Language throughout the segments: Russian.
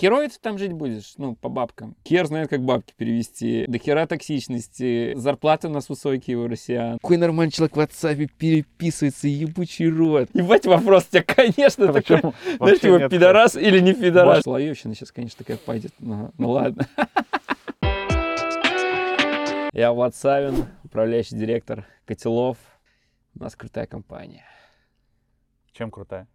Херово ты там жить будешь, ну, по бабкам. Хер знает, как бабки перевести. До хера токсичности. Зарплаты у нас высокие у россиян. Какой нормальный человек в WhatsApp переписывается, ебучий рот. Ебать вопрос у тебя, конечно, такой. Знаешь, типа, пидорас или не пидорас? Слоевщина сейчас, конечно, такая пойдет. Ну, ну ладно. Я Влад Савин, управляющий директор Котелов. У нас крутая компания. Чем крутая?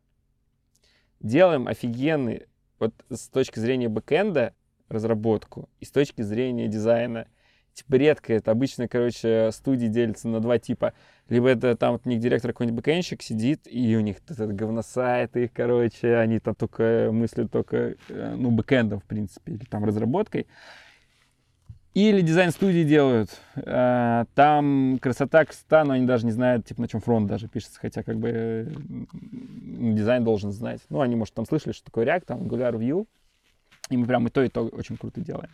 Делаем офигенный, вот с точки зрения бэкэнда, разработку и с точки зрения дизайна. Типа редко это. Обычно, короче, студии делятся на два типа. Либо это там вот у них директор какой-нибудь бэкэнщик сидит, и у них этот говносайт их, короче, они там только мыслят только, э, ну, бэкэндом, в принципе, или там разработкой. Или дизайн-студии делают. Э, там красота, красота, но они даже не знают, типа, на чем фронт даже пишется, хотя как бы э, дизайн должен знать. Ну, они, может, там слышали, что такое React, там Angular Vue, и мы прям и то, и то очень круто делаем.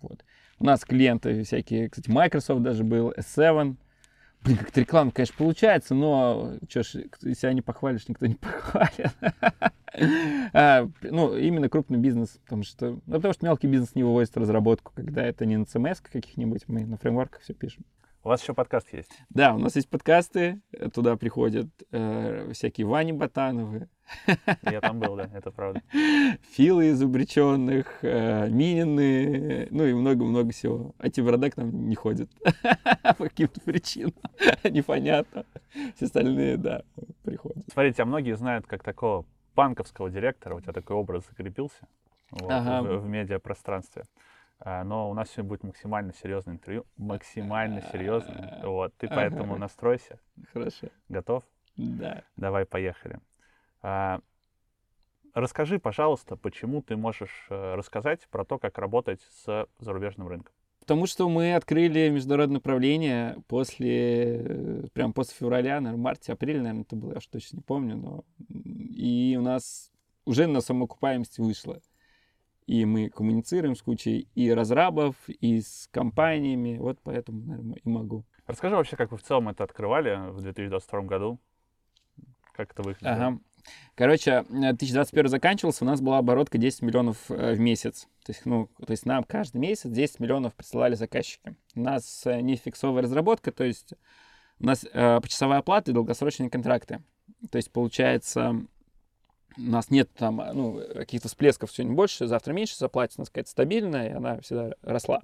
Вот. У нас клиенты всякие, кстати, Microsoft даже был, S7, Блин, как-то реклама, конечно, получается, но что ж, себя не похвалишь, никто не похвалит. а, ну, именно крупный бизнес, потому что, ну, потому что мелкий бизнес не вывозит разработку, когда это не на CMS каких-нибудь, мы на фреймворках все пишем. У вас еще подкаст есть? Да, у нас есть подкасты, туда приходят э, всякие Вани Ботановы. Я там был, да, это правда. Филы из обреченных, э, Минины, ну и много-много всего. А Тибрада к нам не ходит по каким-то причинам, непонятно. Все остальные, да, приходят. Смотрите, а многие знают как такого банковского директора, у тебя такой образ закрепился вот, ага. в, в медиапространстве. А, но у нас сегодня будет максимально серьезное интервью, максимально серьезное. Вот, ты поэтому настройся. Хорошо. Готов? Да. Давай, поехали. А, расскажи, пожалуйста, почему ты можешь э, рассказать про то, как работать с зарубежным рынком? Потому что мы открыли международное направление после, э, прям после февраля, наверное, марте, апреле, наверное, это было, я уж точно не помню, но и у нас уже на самоокупаемости вышло. И мы коммуницируем с кучей и разрабов, и с компаниями. Вот поэтому, наверное, и могу. Расскажи вообще, как вы в целом это открывали в 2022 году? Как это выглядело? Ага. Короче, 2021 заканчивался, у нас была оборотка 10 миллионов э, в месяц. То есть, ну, то есть нам каждый месяц 10 миллионов присылали заказчики. У нас э, не фиксовая разработка, то есть у нас э, почасовая оплата и долгосрочные контракты. То есть, получается, у нас нет там, ну, каких-то всплесков сегодня больше, завтра меньше заплатить, у нас какая-то стабильная, и она всегда росла.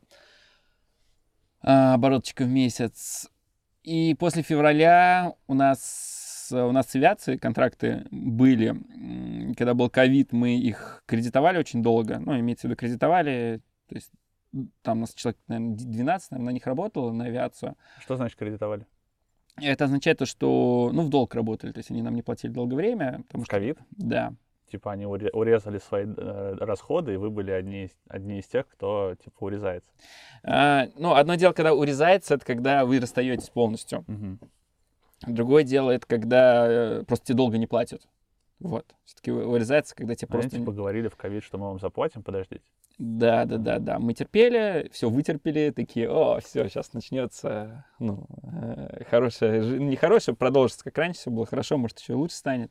А, обороточка в месяц. И после февраля у нас, у нас с авиацией контракты были. Когда был ковид, мы их кредитовали очень долго. Ну, имеется в виду, кредитовали. То есть там у нас человек, наверное, 12, наверное, на них работало, на авиацию. Что значит кредитовали? Это означает то, что, ну, в долг работали, то есть они нам не платили долгое время. Потому что, ковид? Да. Типа они урезали свои э, расходы, и вы были одни, из, одни из тех, кто, типа, урезается. А, ну, одно дело, когда урезается, это когда вы расстаетесь полностью. Угу. Другое дело, это когда э, просто тебе долго не платят. Вот. Все-таки урезается, когда тебе Они, просто... типа, говорили в ковид, что мы вам заплатим, подождите. Да, да, да, да. Мы терпели, все вытерпели, такие, о, все, сейчас начнется, ну, э, хорошее, не хорошее, продолжится, как раньше все было хорошо, может, еще лучше станет.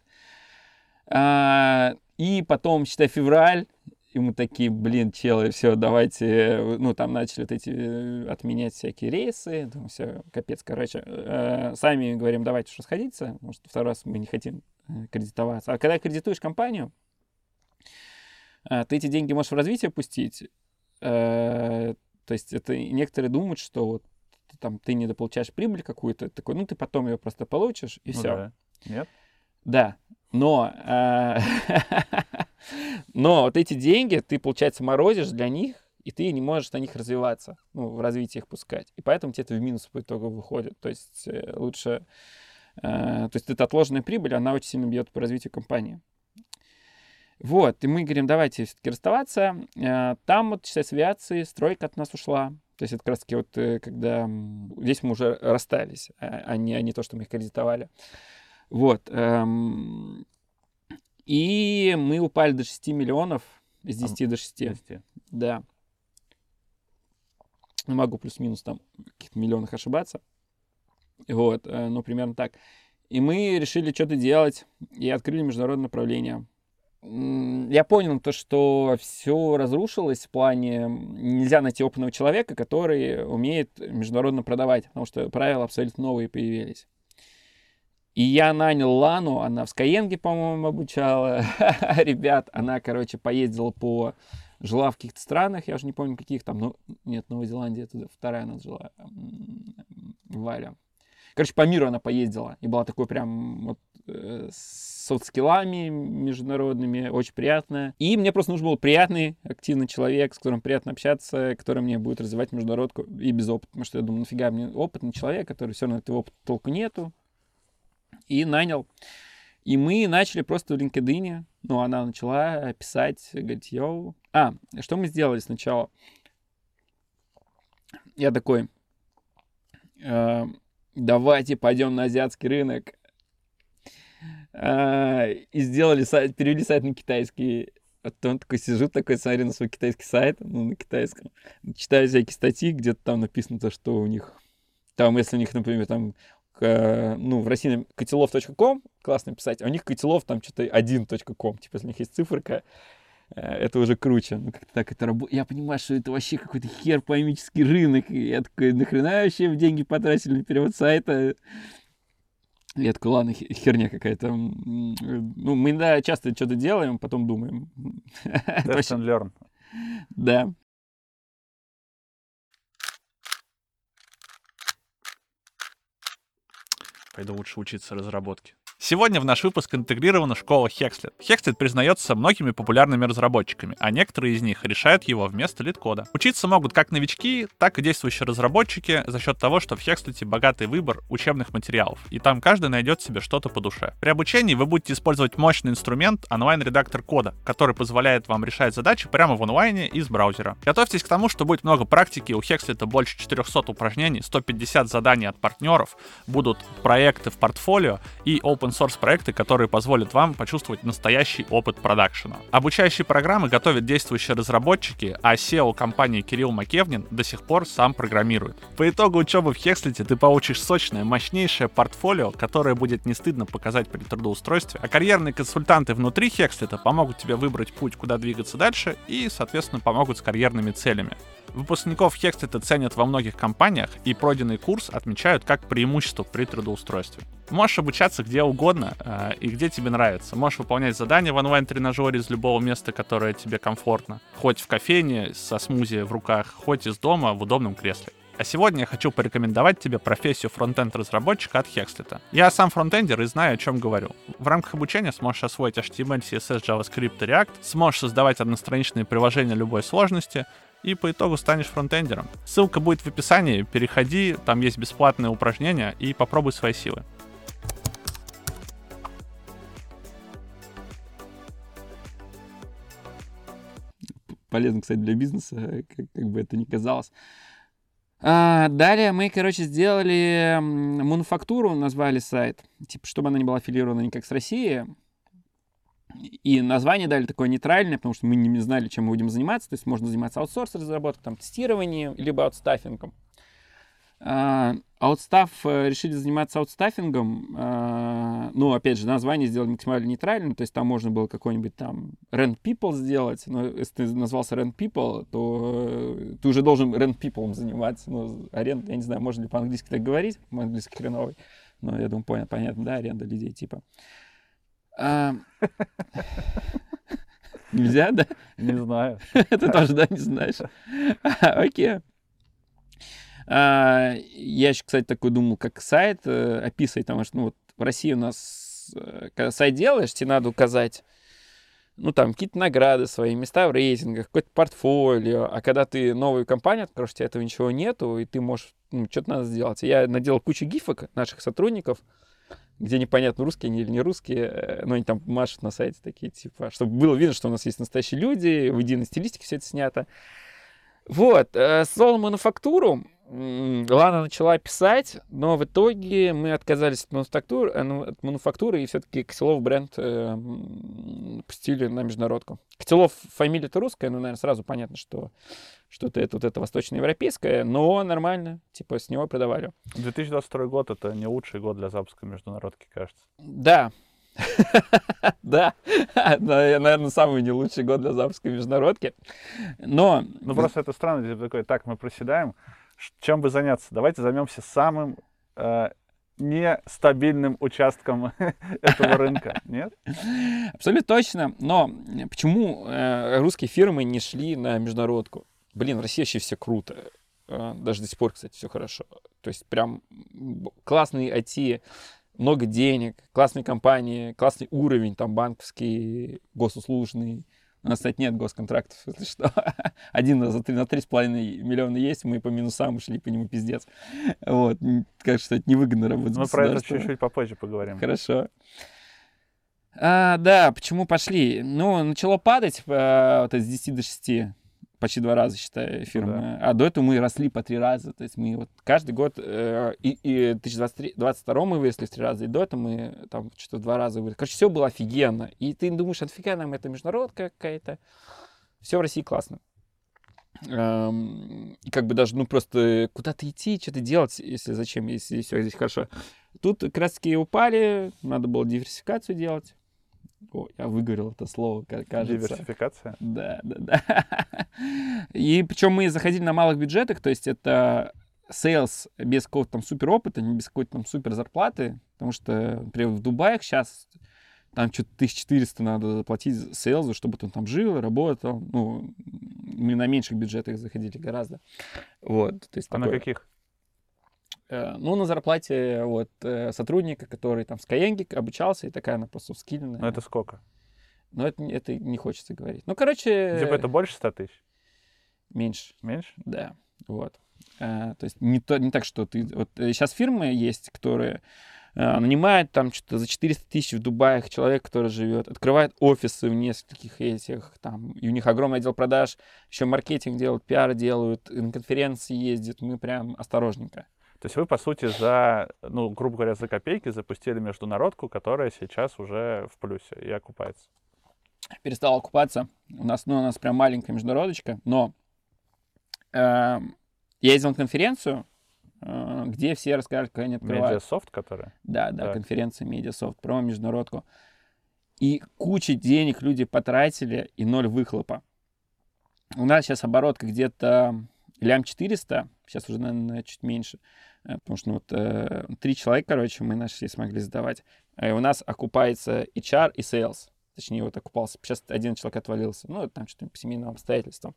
А, и потом, считай, февраль, и мы такие, блин, челы, все, давайте, ну, там начали вот эти э, отменять всякие рейсы, думаю, все, капец, короче. Э, сами говорим, давайте что сходиться, потому что второй раз мы не хотим э, кредитоваться. А когда кредитуешь компанию, ты эти деньги можешь в развитие пустить. Э, то есть это некоторые думают, что вот там ты недополучаешь прибыль какую-то, такой, ну ты потом ее просто получишь и ну, все. Да. Нет? Да, но, э, но вот эти деньги ты, получается, морозишь для них, и ты не можешь на них развиваться, ну, в развитии их пускать. И поэтому тебе это в минус по итогу выходит. То есть э, лучше... то есть эта отложенная прибыль, она очень сильно бьет по развитию компании. Вот, и мы говорим, давайте все-таки расставаться. Э, там вот, считай, с авиации стройка от нас ушла. То есть это как раз таки вот, э, когда здесь мы уже расстались, а, а не, а не то, что мы их кредитовали. Вот. Эм, и мы упали до 6 миллионов, с 10 а, до 6. 10. Да. Могу плюс-минус там в каких-то миллионах ошибаться. Вот, э, ну, примерно так. И мы решили что-то делать и открыли международное направление я понял то, что все разрушилось в плане нельзя найти опытного человека, который умеет международно продавать, потому что правила абсолютно новые появились. И я нанял Лану, она в Skyeng, по-моему, обучала ребят. Она, короче, поездила по... Жила в каких-то странах, я уже не помню, каких там. Ну, нет, Новая Зеландия, это вторая она жила. Валя. Короче, по миру она поездила. И была такой прям вот э, с соцскиллами международными, очень приятная. И мне просто нужен был приятный, активный человек, с которым приятно общаться, который мне будет развивать международку и без опыта. Потому что я думаю, нафига мне опытный человек, который все равно этого опыта толку нету. И нанял. И мы начали просто в LinkedIn, ну, она начала писать, говорить, йоу. А, что мы сделали сначала? Я такой, э, давайте пойдем на азиатский рынок. А, и сделали сайт, перевели сайт на китайский. Потом такой сижу, такой смотрю на свой китайский сайт, ну, на китайском. Читаю всякие статьи, где-то там написано то, что у них... Там, если у них, например, там, ну, в России котелов.ком классно писать, а у них котелов там что-то 1.ком, типа, если у них есть циферка, э, это уже круче. Ну, как-то так это работает. Я понимаю, что это вообще какой-то хер поймический рынок. И я такой, нахрена вообще в деньги потратили на перевод сайта? Я такой, ладно, херня какая-то. Ну, мы, да, часто что-то делаем, потом думаем. Test and learn. Да. Пойду лучше учиться разработке. Сегодня в наш выпуск интегрирована школа Hexlet. Hexlet признается многими популярными разработчиками, а некоторые из них решают его вместо лид-кода. Учиться могут как новички, так и действующие разработчики за счет того, что в Hexlet богатый выбор учебных материалов, и там каждый найдет себе что-то по душе. При обучении вы будете использовать мощный инструмент онлайн-редактор кода, который позволяет вам решать задачи прямо в онлайне из браузера. Готовьтесь к тому, что будет много практики, у Hexlet больше 400 упражнений, 150 заданий от партнеров, будут проекты в портфолио и open open source проекты, которые позволят вам почувствовать настоящий опыт продакшена. Обучающие программы готовят действующие разработчики, а SEO компании Кирилл Макевнин до сих пор сам программирует. По итогу учебы в Хекслите ты получишь сочное, мощнейшее портфолио, которое будет не стыдно показать при трудоустройстве, а карьерные консультанты внутри Хекслита помогут тебе выбрать путь, куда двигаться дальше и, соответственно, помогут с карьерными целями. Выпускников Хекслита ценят во многих компаниях, и пройденный курс отмечают как преимущество при трудоустройстве. Можешь обучаться где угодно э, и где тебе нравится. Можешь выполнять задания в онлайн-тренажере из любого места, которое тебе комфортно. Хоть в кофейне со смузи в руках, хоть из дома в удобном кресле. А сегодня я хочу порекомендовать тебе профессию фронтенд-разработчика от Hexlet. Я сам фронтендер и знаю, о чем говорю. В рамках обучения сможешь освоить HTML, CSS, JavaScript и React, сможешь создавать одностраничные приложения любой сложности, и по итогу станешь фронтендером. Ссылка будет в описании, переходи, там есть бесплатные упражнения и попробуй свои силы. Полезно, кстати, для бизнеса, как, как бы это ни казалось. А, далее мы, короче, сделали мануфактуру, назвали сайт, типа, чтобы она не была аффилирована никак с Россией. И название дали такое нейтральное, потому что мы не знали, чем мы будем заниматься. То есть можно заниматься аутсорс разработкой, там, тестированием, либо аутстаффингом. А, аутстаф э, решили заниматься аутстаффингом. А, ну, опять же, название сделали максимально нейтральным. То есть там можно было какой-нибудь там Rent People сделать. Но если ты назвался Rent People, то э, ты уже должен Rent People заниматься. Ну, аренда, я не знаю, можно ли по-английски так говорить. Мой английский хреновый. Но я думаю, понятно, понятно, да, аренда людей типа. А, нельзя, да? Не знаю. Ты тоже, да, не знаешь? Окей. А, я еще, кстати, такой думал, как сайт э, описывать, потому что ну, вот в России у нас, э, когда сайт делаешь, тебе надо указать ну, там, какие-то награды свои, места в рейтингах, какое-то портфолио. А когда ты новую компанию откроешь, у тебя этого ничего нету, и ты можешь, ну, что-то надо сделать. Я наделал кучу гифок наших сотрудников, где непонятно, русские они или не русские, э, но они там машут на сайте такие, типа, чтобы было видно, что у нас есть настоящие люди, в единой стилистике все это снято. Вот, создал мануфактуру, Лана начала писать, но в итоге мы отказались от мануфактуры, э, ну, от мануфактуры и все-таки Котелов бренд э, пустили на международку. Котелов фамилия-то русская, ну, наверное, сразу понятно, что что-то это вот это восточноевропейское, но нормально, типа с него продавали. 2022 год — это не лучший год для запуска международки, кажется. Да, Да, наверное, самый не лучший год для запуска международки. Но... Ну, просто это странно, типа такой, так, мы проседаем, чем бы заняться? Давайте займемся самым э, нестабильным участком этого рынка, нет? Абсолютно точно. Но почему э, русские фирмы не шли на международку? Блин, в России вообще все круто. Э, даже до сих пор, кстати, все хорошо. То есть прям классный IT, много денег, классные компании, классный уровень, там банковский, госуслужный. У нас, кстати, нет госконтрактов, если что. Один за три, на три с половиной миллиона есть, мы по минусам ушли, по нему пиздец. Вот, кажется, что это невыгодно работать Мы про это чуть-чуть попозже поговорим. Хорошо. А, да, почему пошли? Ну, начало падать а, вот, с 10 до 6 почти два раза, считаю, фирма. Да. А до этого мы росли по три раза. То есть мы вот каждый год, э, и, и в 2022 мы выросли в три раза, и до этого мы там что-то в два раза выросли. Короче, все было офигенно. И ты думаешь, офига нам это международка какая-то. Все в России классно. Эм, и как бы даже, ну, просто куда-то идти, что-то делать, если зачем, если все здесь хорошо. Тут краски упали, надо было диверсификацию делать. О, я выговорил это слово, кажется. Диверсификация? Да, да, да. И причем мы заходили на малых бюджетах, то есть это sales без какого-то там супер опыта, не без какой-то там супер зарплаты, потому что, например, в Дубае сейчас там что-то 1400 надо заплатить сейлзу, чтобы он там жил, работал. Ну, мы на меньших бюджетах заходили гораздо. Вот, то есть а такое... на каких? Э, ну, на зарплате вот э, сотрудника, который там в Skyeng обучался, и такая она просто скильная. Ну, это сколько? Ну, это, это не хочется говорить. Ну, короче... Типа это больше 100 тысяч? Меньше. Меньше? Да, вот. А, то есть не, то, не так, что ты... Вот сейчас фирмы есть, которые а, нанимают там что-то за 400 тысяч в Дубае человек, который живет, открывает офисы в нескольких этих, там, и у них огромный отдел продаж, еще маркетинг делают, пиар делают, на конференции ездят, мы прям осторожненько. То есть вы, по сути, за, ну, грубо говоря, за копейки запустили международку, которая сейчас уже в плюсе и окупается. Перестала окупаться. У нас, ну, у нас прям маленькая международочка, но э, я ездил на конференцию, э, где все рассказали, как они открывают. Медиасофт, которая? Да, да, так. конференция Медиасофт про международку. И куча денег люди потратили, и ноль выхлопа. У нас сейчас оборотка где-то лям 400, сейчас уже, наверное, чуть меньше. Э, потому что ну, вот, э, три человека, короче, мы нашли, смогли сдавать. И э, у нас окупается HR и sales. Точнее, вот окупался. Сейчас один человек отвалился. Ну, там что-то по семейным обстоятельствам.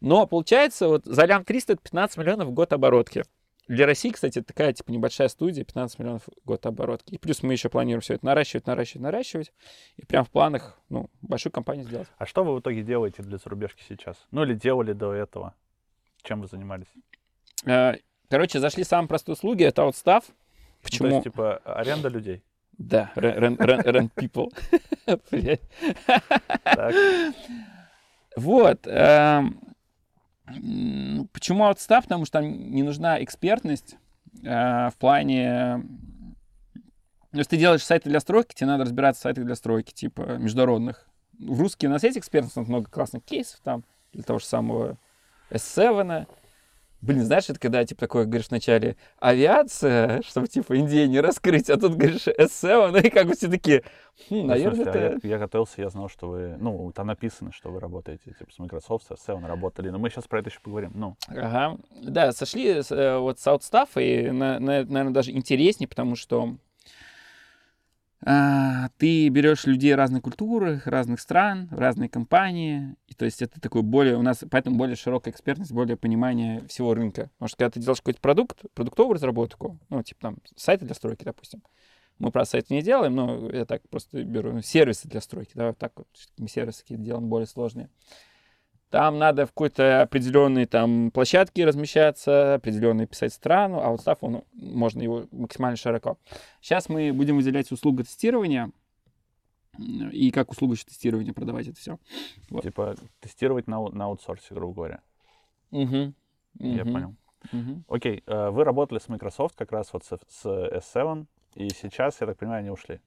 Но получается, вот за лям 300 это 15 миллионов в год оборотки. Для России, кстати, такая, типа, небольшая студия, 15 миллионов в год оборотки. И плюс мы еще планируем все это наращивать, наращивать, наращивать. И прям в планах, ну, большую компанию сделать. А что вы в итоге делаете для зарубежки сейчас? Ну, или делали до этого? Чем вы занимались? Короче, зашли самые простые услуги, это outstaff. Почему? То есть, типа, аренда людей? Да, rent people. Вот. Эм, почему outstaff? Потому что там не нужна экспертность э, в плане... Если ты делаешь сайты для стройки, тебе надо разбираться в сайтах для стройки, типа международных. В русские у нас есть экспертность, много классных кейсов там, для того же самого S7, Блин, знаешь, это когда, типа, такое говоришь вначале авиация, чтобы, типа, Индия не раскрыть, а тут говоришь ССО, ну и как бы все такие, хм, наверное, это... я, я готовился, я знал, что вы, ну, там написано, что вы работаете, типа, с Microsoft, с SEO работали, но мы сейчас про это еще поговорим, ну. Ага, да, сошли э, вот с Outstaff, и, на, на, наверное, даже интереснее, потому что а, ты берешь людей разной культуры, разных стран, разные компании, и то есть это такой более, у нас поэтому более широкая экспертность, более понимание всего рынка. Потому что когда ты делаешь какой-то продукт, продуктовую разработку, ну, типа там сайты для стройки, допустим, мы про сайты не делаем, но я так просто беру ну, сервисы для стройки, давай так вот, мы сервисы какие-то делаем более сложные. Там надо в какой-то определенной там площадке размещаться, определенный писать страну, а вот став, он, можно его максимально широко. Сейчас мы будем выделять услугу тестирования, и как услугу тестирования продавать это все. Вот. Типа тестировать на, на аутсорсе, грубо говоря. Угу. Я угу. понял. Угу. Окей, э, вы работали с Microsoft как раз вот с, с S7, и сейчас, я так понимаю, они ушли.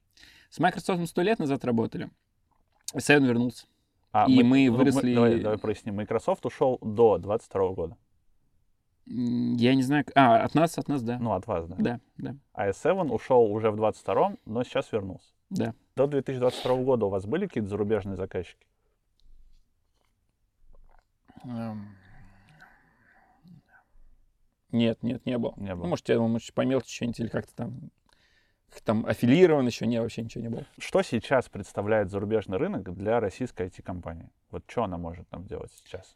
С Microsoft сто лет назад работали. S7 вернулся. А, и мы, мы выросли... Мы, давай, давай проясним. Microsoft ушел до 22 года. Я не знаю. А, от нас, от нас, да. Ну, от вас, да. Да, да. А S7 ушел уже в 22-м, но сейчас вернулся. Да. До 2022 года у вас были какие-то зарубежные заказчики? Эм. Нет, нет, не было. Не было. Ну, может, я думал, может, по мелочи что-нибудь или как-то там там аффилирован еще, не, вообще ничего не было. Что сейчас представляет зарубежный рынок для российской IT-компании? Вот что она может там делать сейчас?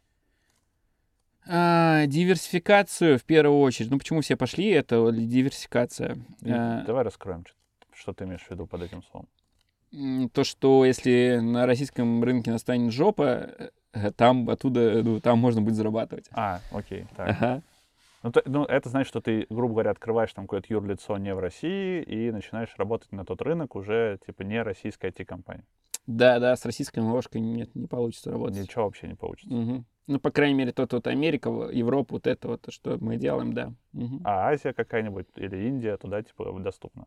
А, диверсификацию в первую очередь. Ну, почему все пошли? Это диверсификация. И, а, давай раскроем, что ты имеешь в виду под этим словом. То, что если на российском рынке настанет жопа, э, там оттуда, ну, там можно будет зарабатывать. А, окей, так. Ага. Ну, то, ну, это значит, что ты, грубо говоря, открываешь там какое-то юрлицо не в России и начинаешь работать на тот рынок уже, типа, не российская IT-компания. Да, да, с российской ложкой нет, не получится работать. Ничего вообще не получится. Угу. Ну, по крайней мере, тот вот Америка, Европа, вот это вот, что мы делаем, да. Угу. А Азия какая-нибудь или Индия туда, типа, доступна?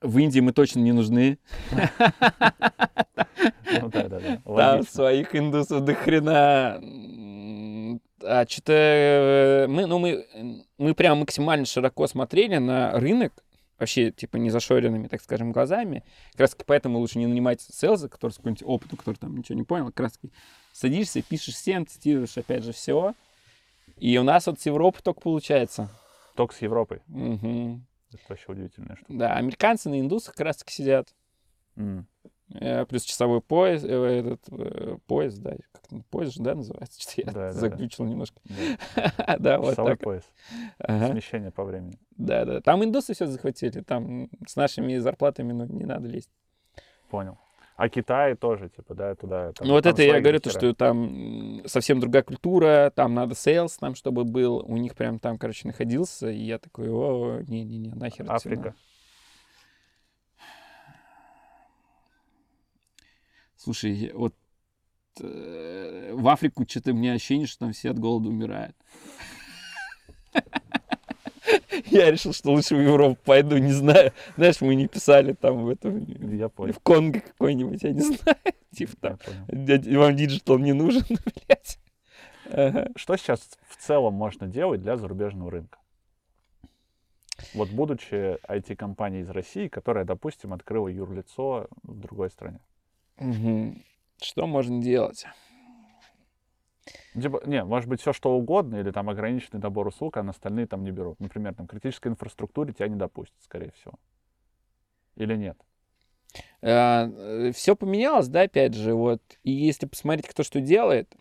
В Индии мы точно не нужны. Ну да, да, да. Там своих индусов до хрена а что-то э, мы, ну, мы, мы прям максимально широко смотрели на рынок, вообще, типа, не зашоренными, так скажем, глазами. Как раз поэтому лучше не нанимать селза, который с каким-нибудь опытом, который там ничего не понял. Как раз садишься, пишешь всем, тестируешь, опять же, все. И у нас вот с Европы только получается. Только с Европой? Угу. Это вообще удивительная штука. Да, американцы на индусах как раз таки сидят. Mm. Э, плюс часовой пояс, э, этот э, пояс, да, как пояс же, да, называется, что я да, заглючил да. немножко. Да, да вот Часовой так. пояс. Ага. Смещение по времени. Да, да. Там индусы все захватили, там с нашими зарплатами, ну, не надо лезть. Понял. А Китай тоже, типа, да, туда... Там, ну, вот это я говорю, то, что там совсем другая культура, там надо sales, там, чтобы был, у них прям там, короче, находился, и я такой, о, не-не-не, нахер. Африка. Слушай, вот э, в Африку что-то меня ощущение, что там все от голода умирают. Я решил, что лучше в Европу пойду, не знаю. Знаешь, мы не писали там в этом... Я понял. В Конго какой-нибудь, я не знаю. Типа там, вам диджитал не нужен, блядь. Ага. Что сейчас в целом можно делать для зарубежного рынка? Вот будучи IT-компанией из России, которая, допустим, открыла юрлицо в другой стране. Угу. Что можно делать? Типа, не, может быть, все что угодно, или там ограниченный набор услуг, а на остальные там не берут. Например, там критической инфраструктуре тебя не допустят, скорее всего. Или нет? А, э, все поменялось, да, опять же, вот. И если посмотреть, кто что делает,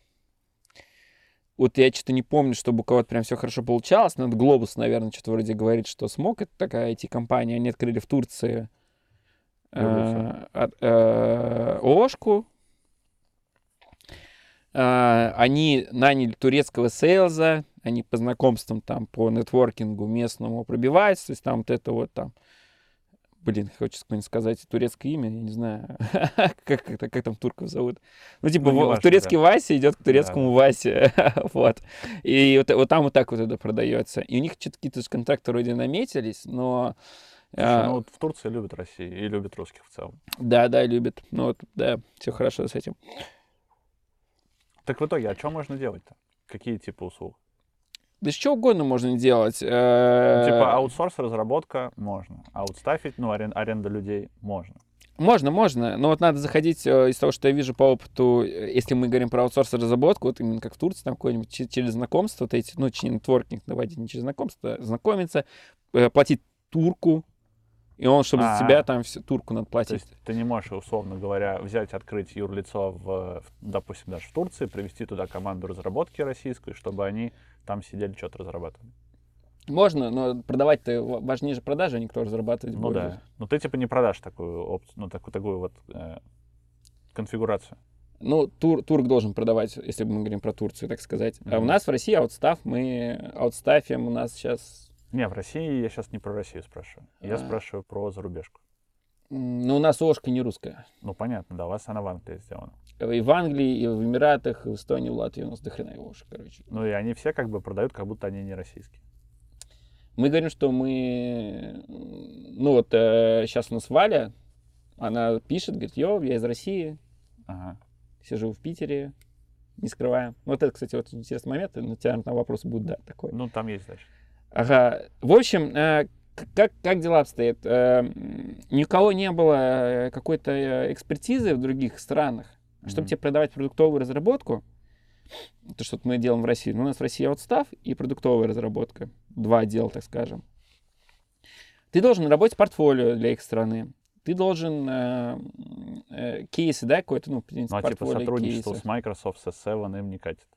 вот я что-то не помню, чтобы у кого-то прям все хорошо получалось. Надо Глобус, наверное, что-то вроде говорит, что смог. Это такая IT-компания. Они открыли в Турции ООшку. Э, они наняли турецкого сейлза, они по знакомствам там, по нетворкингу местному пробиваются, то есть там вот это вот там, блин, хочется какое-нибудь сказать турецкое имя, я не знаю, как, как, как там турков зовут. Ну, типа, ну, важно, турецкий да. Вася идет к турецкому да. Васе, вот. И вот, вот там вот так вот это продается. И у них что-то какие-то контракты вроде наметились, но Слушай, а, ну вот в Турции любят Россию и любят русских в целом. Да, да, любят. Ну вот, да, все хорошо с этим. Так в итоге, а что можно делать-то? Какие типы услуг? Да что угодно можно делать. Ну, типа аутсорс, разработка можно. Аутстафить, ну, арен, аренда людей можно. Можно, можно, но вот надо заходить э, из того, что я вижу по опыту, э, если мы говорим про аутсорс разработку, вот именно как в Турции, там какой-нибудь через знакомство, вот эти, ну, через нетворкинг наводить, не через знакомство, а знакомиться, э, платить турку, и он, чтобы А-а-а. за тебя там все, турку надо платить. То есть ты не можешь, условно говоря, взять, открыть юрлицо, в, в, допустим, даже в Турции, привести туда команду разработки российскую, чтобы они там сидели, что-то разрабатывали. Можно, но продавать-то важнее же продажи, а не кто разрабатывать Ну да. Но ты типа не продашь такую опцию, ну такую, такую вот э, конфигурацию. Ну, тур, турк должен продавать, если мы говорим про Турцию, так сказать. Mm-hmm. А у нас в России аутстав, мы аутстафим, у нас сейчас не, в России я сейчас не про Россию спрашиваю. Я а... спрашиваю про зарубежку. Ну, у нас ОШКа не русская. Ну, понятно, да, у вас она в Англии сделана. И в Англии, и в Эмиратах, и в Эстонии, в Латвии у нас дохрена ОШК, короче. Ну, и они все как бы продают, как будто они не российские. Мы говорим, что мы... Ну, вот э, сейчас у нас Валя, она пишет, говорит, йо, я из России, ага. сижу в Питере, не скрываем. Вот это, кстати, вот интересный момент, на тебя на вопрос будет, да, такой. Ну, там есть, значит. Ага. В общем, э, как, как дела обстоят? Э, ни у кого не было какой-то экспертизы в других странах, чтобы mm-hmm. тебе продавать продуктовую разработку. То, что мы делаем в России. Ну, у нас в России отстав и продуктовая разработка. Два отдела, так скажем. Ты должен работать портфолио для их страны. Ты должен э, э, кейсы, да, какой-то, ну, в принципе, Ну, а типа сотрудничество кейсы. с Microsoft, с S7 им не катит.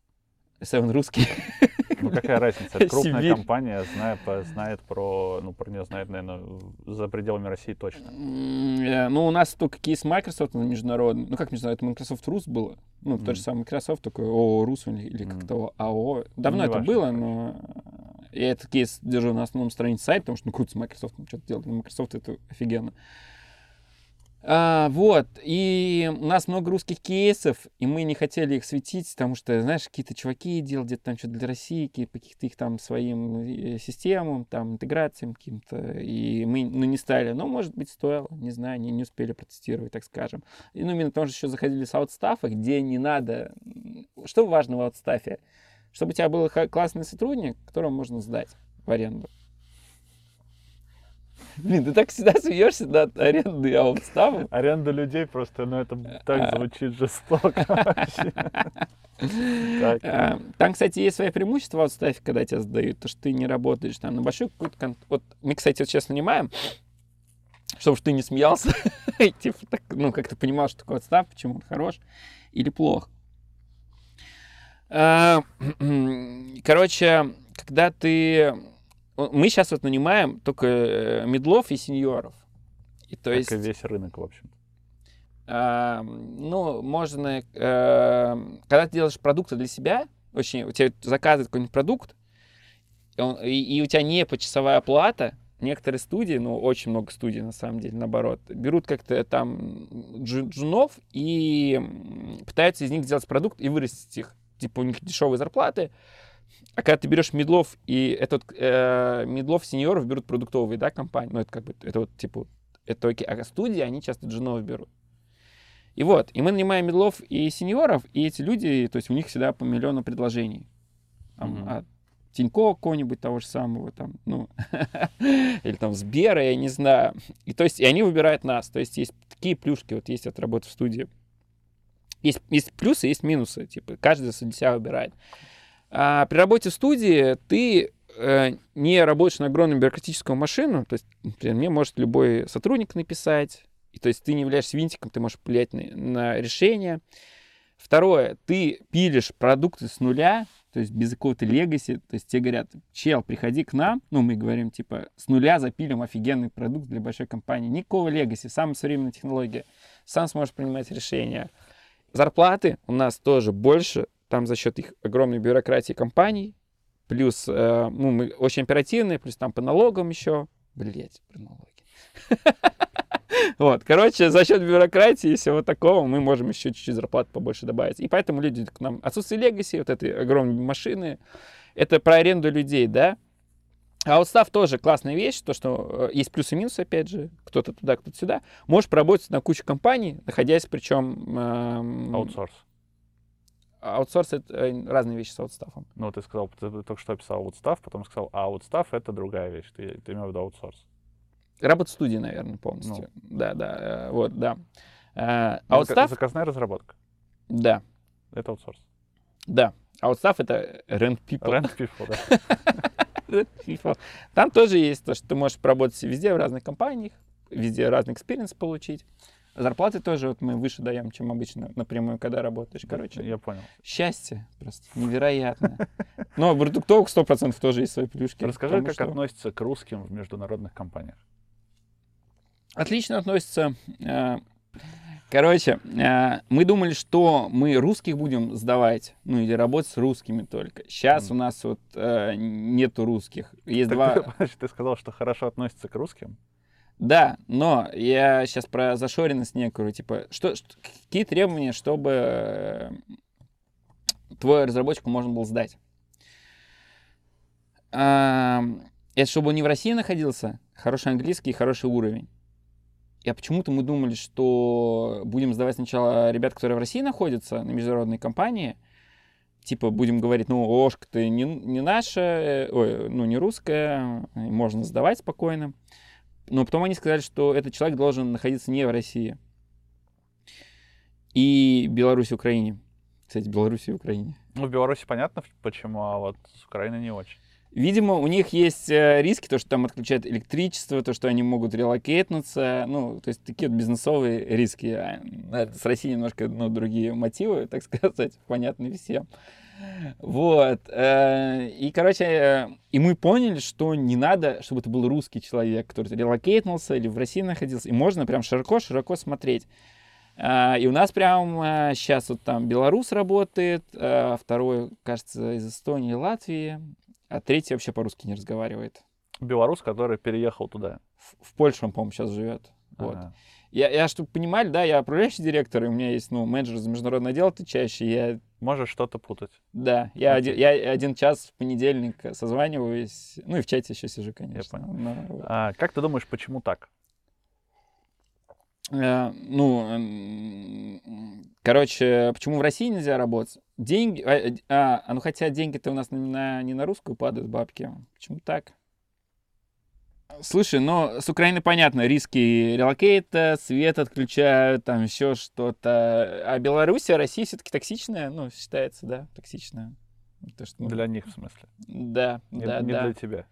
S7 русский. Ну какая разница? Крупная Сибирь. компания, знает, знает про, ну про нее знает, наверное, за пределами России точно. Э, ну у нас только кейс Microsoft международный, ну как международный, Microsoft Рус было, ну mm. тот же самый Microsoft, такой ООО Рус или как-то АО. Давно ну, это важно, было, но я этот кейс держу на основном странице сайта, потому что ну круто с Microsoft что-то делать, Microsoft это офигенно. А, вот, и у нас много русских кейсов, и мы не хотели их светить, потому что, знаешь, какие-то чуваки делают где-то там что-то для России, каких-то их там своим э, системам, там, интеграциям каким-то, и мы, ну, не стали, но, может быть, стоило, не знаю, не, не успели протестировать, так скажем. И, ну, именно потому что еще заходили с аутстафа, где не надо... Что важно в аутстафе? Чтобы у тебя был классный сотрудник, которого можно сдать в аренду. Блин, ты так всегда смеешься над арендой аутстава. Аренда людей просто, ну это так а. звучит жестоко а, Там, кстати, есть свои преимущества в аутстафе, когда тебя сдают, то, что ты не работаешь там на большой какой-то... Вот мы, кстати, вот сейчас нанимаем, чтобы ты не смеялся, типа, так, ну, как ты понимал, что такое отстав, почему он хорош или плох. А, короче, когда ты мы сейчас вот нанимаем только э, медлов и сеньоров. И, то как есть, и весь рынок, в общем. А, ну, можно, а, когда ты делаешь продукты для себя, очень, у тебя заказывают какой-нибудь продукт, и, он, и, и у тебя не почасовая оплата, некоторые студии, ну, очень много студий, на самом деле, наоборот, берут как-то там джунов и пытаются из них сделать продукт и вырастить их. Типа у них дешевые зарплаты, а когда ты берешь медлов, и этот э, медлов сеньоров берут продуктовые, да, компании, ну, это как бы, это вот, типа, это окей. А студии, они часто джинов берут. И вот, и мы нанимаем медлов и сеньоров, и эти люди, то есть у них всегда по миллиону предложений. Там, mm-hmm. от Тинько какого-нибудь того же самого, там, ну, или там Сбера, я не знаю. И то есть, и они выбирают нас. То есть есть такие плюшки, вот есть от работы в студии. Есть, есть плюсы, есть минусы. Типа, каждый за себя выбирает. А при работе в студии ты э, не работаешь на огромную бюрократическую машину, то есть, например, мне может любой сотрудник написать, и, то есть ты не являешься винтиком, ты можешь влиять на, на решение. Второе, ты пилишь продукты с нуля, то есть без какого-то легаси, то есть тебе говорят, чел, приходи к нам, ну, мы говорим, типа, с нуля запилим офигенный продукт для большой компании, никакого легаси, самая современная технология, сам сможешь принимать решения. Зарплаты у нас тоже больше, там за счет их огромной бюрократии компаний, плюс э, ну, мы очень оперативные, плюс там по налогам еще. Блять, про налоги. Вот, короче, за счет бюрократии и всего такого мы можем еще чуть-чуть зарплату побольше добавить. И поэтому люди к нам... Отсутствие легаси, вот этой огромной машины, это про аренду людей, да? А вот тоже классная вещь, то, что э, есть плюсы и минусы, опять же, кто-то туда, кто-то сюда. Можешь поработать на кучу компаний, находясь причем... Эм, Аутсорс аутсорс — это э, разные вещи с аутстафом. Ну, ты сказал, ты только что описал аутстаф, потом сказал, а аутстаф — это другая вещь. Ты, ты имел в виду аутсорс. Работа студии, наверное, полностью. Ну. Да, да, э, вот, да. А, аутстаф... Заказная разработка. Да. Это аутсорс. Да. Аутстаф — это rent people. Rent people, да. rent people. Там тоже есть то, что ты можешь работать везде, в разных компаниях, везде разный experience получить. Зарплаты тоже вот мы выше даем, чем обычно напрямую, когда работаешь. Короче, я понял. Счастье просто невероятно. Но в продуктовых 100% тоже есть свои плюшки. Расскажи, как что... относится к русским в международных компаниях. Отлично относится. Э, короче, э, мы думали, что мы русских будем сдавать, ну или работать с русскими только. Сейчас mm. у нас вот э, нету русских. Есть так два. Ты, ты сказал, что хорошо относится к русским. Да, но я сейчас про зашоренность некую, типа, что, что, какие требования, чтобы э, твой разработчику можно было сдать? А, это чтобы он не в России находился, хороший английский хороший уровень. И а почему-то мы думали, что будем сдавать сначала ребят, которые в России находятся, на международной компании, типа, будем говорить, ну, ложка-то не, не наша, э, ой, ну, не русская, можно сдавать спокойно. Но потом они сказали, что этот человек должен находиться не в России. И Беларуси, Украине. Кстати, Беларуси и Украине. Ну, в Беларуси понятно, почему, а вот с Украиной не очень. Видимо, у них есть э, риски, то, что там отключают электричество, то, что они могут релокейтнуться, ну, то есть такие вот бизнесовые риски. А, с Россией немножко ну, другие мотивы, так сказать, понятны всем. Вот. Э, и, короче, э, и мы поняли, что не надо, чтобы это был русский человек, который релокейтнулся или в России находился. И можно прям широко-широко смотреть. И у нас прям сейчас вот там белорус работает, второй, кажется, из Эстонии и Латвии а третий вообще по-русски не разговаривает. Белорус, который переехал туда. В, в Польше он, по-моему, сейчас живет. Вот. Ага. Я, я, чтобы понимали, да, я управляющий директор, и у меня есть, ну, менеджер за международное дело отвечающий, я... Можешь что-то путать. Да, я, один, я один час в понедельник созваниваюсь, ну, и в чате еще сижу, конечно. Я понял. Но... А, как ты думаешь, почему так? Э, ну, короче, почему в России нельзя работать? Деньги, а, а, а ну хотя деньги-то у нас на, не на русскую падают бабки. Почему так? Слушай, ну, с Украины понятно, риски релокейта, свет отключают, там еще что-то. А Белоруссия, Россия все-таки токсичная, ну, считается, да, токсичная. То, что, ну, для них, в смысле? Да, не, да, не да. для тебя.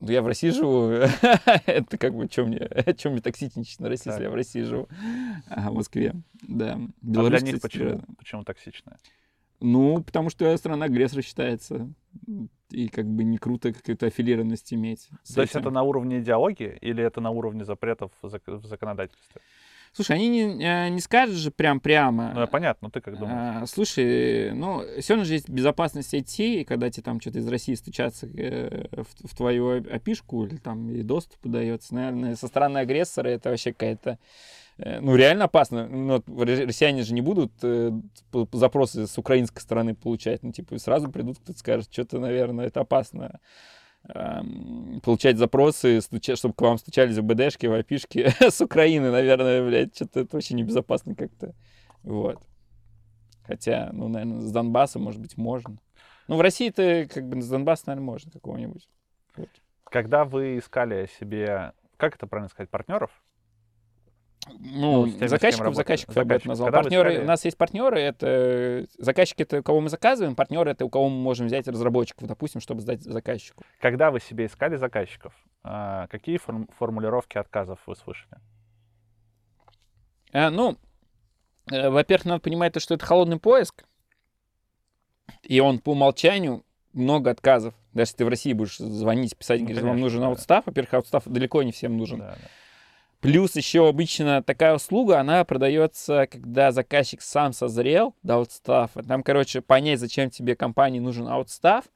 Ну, я в России живу. это как бы, чем мне, чем мне токсичничать на России, если я в России живу. А, в Москве, да. Беларусь, а для них почему, почему токсичная? Ну, потому что страна агрессора считается. И как бы не круто какую-то аффилированность иметь. То есть это на уровне идеологии или это на уровне запретов в законодательстве? Слушай, они не, э, не скажут же прям прямо. Ну, понятно, ты как думаешь? А, слушай, ну, равно же есть безопасность IT, и когда тебе там что-то из России стучатся э, в, в твою опишку или там и доступ подается, наверное, со стороны агрессора это вообще какая-то ну, реально опасно. Но россияне же не будут э, запросы с украинской стороны получать. Ну, типа, сразу придут, кто-то скажет, что-то, наверное, это опасно получать запросы, чтобы к вам стучались в БДшки, в опишки с Украины, наверное, блядь, что-то это очень небезопасно как-то. Вот. Хотя, ну, наверное, с Донбасса, может быть, можно. Ну, в России-то, как бы, с Донбасса, наверное, можно какого-нибудь. Вот. Когда вы искали себе, как это правильно сказать, партнеров? Ну, ну заказчиков, заказчиков я бы это назвал. партнеры, искали... У нас есть партнеры, это заказчики, это у кого мы заказываем, партнеры, это у кого мы можем взять разработчиков, допустим, чтобы сдать заказчику. Когда вы себе искали заказчиков, а, какие форм- формулировки отказов вы слышали? А, ну, э, во-первых, надо понимать, то, что это холодный поиск, и он по умолчанию много отказов. Даже если ты в России будешь звонить, писать, ну, говоришь, вам нужен да. аутстав, во-первых, аутстав далеко не всем нужен. Да, да. Плюс еще обычно такая услуга, она продается, когда заказчик сам созрел до аутстафа. Там, короче, понять, зачем тебе компании нужен аутстаф,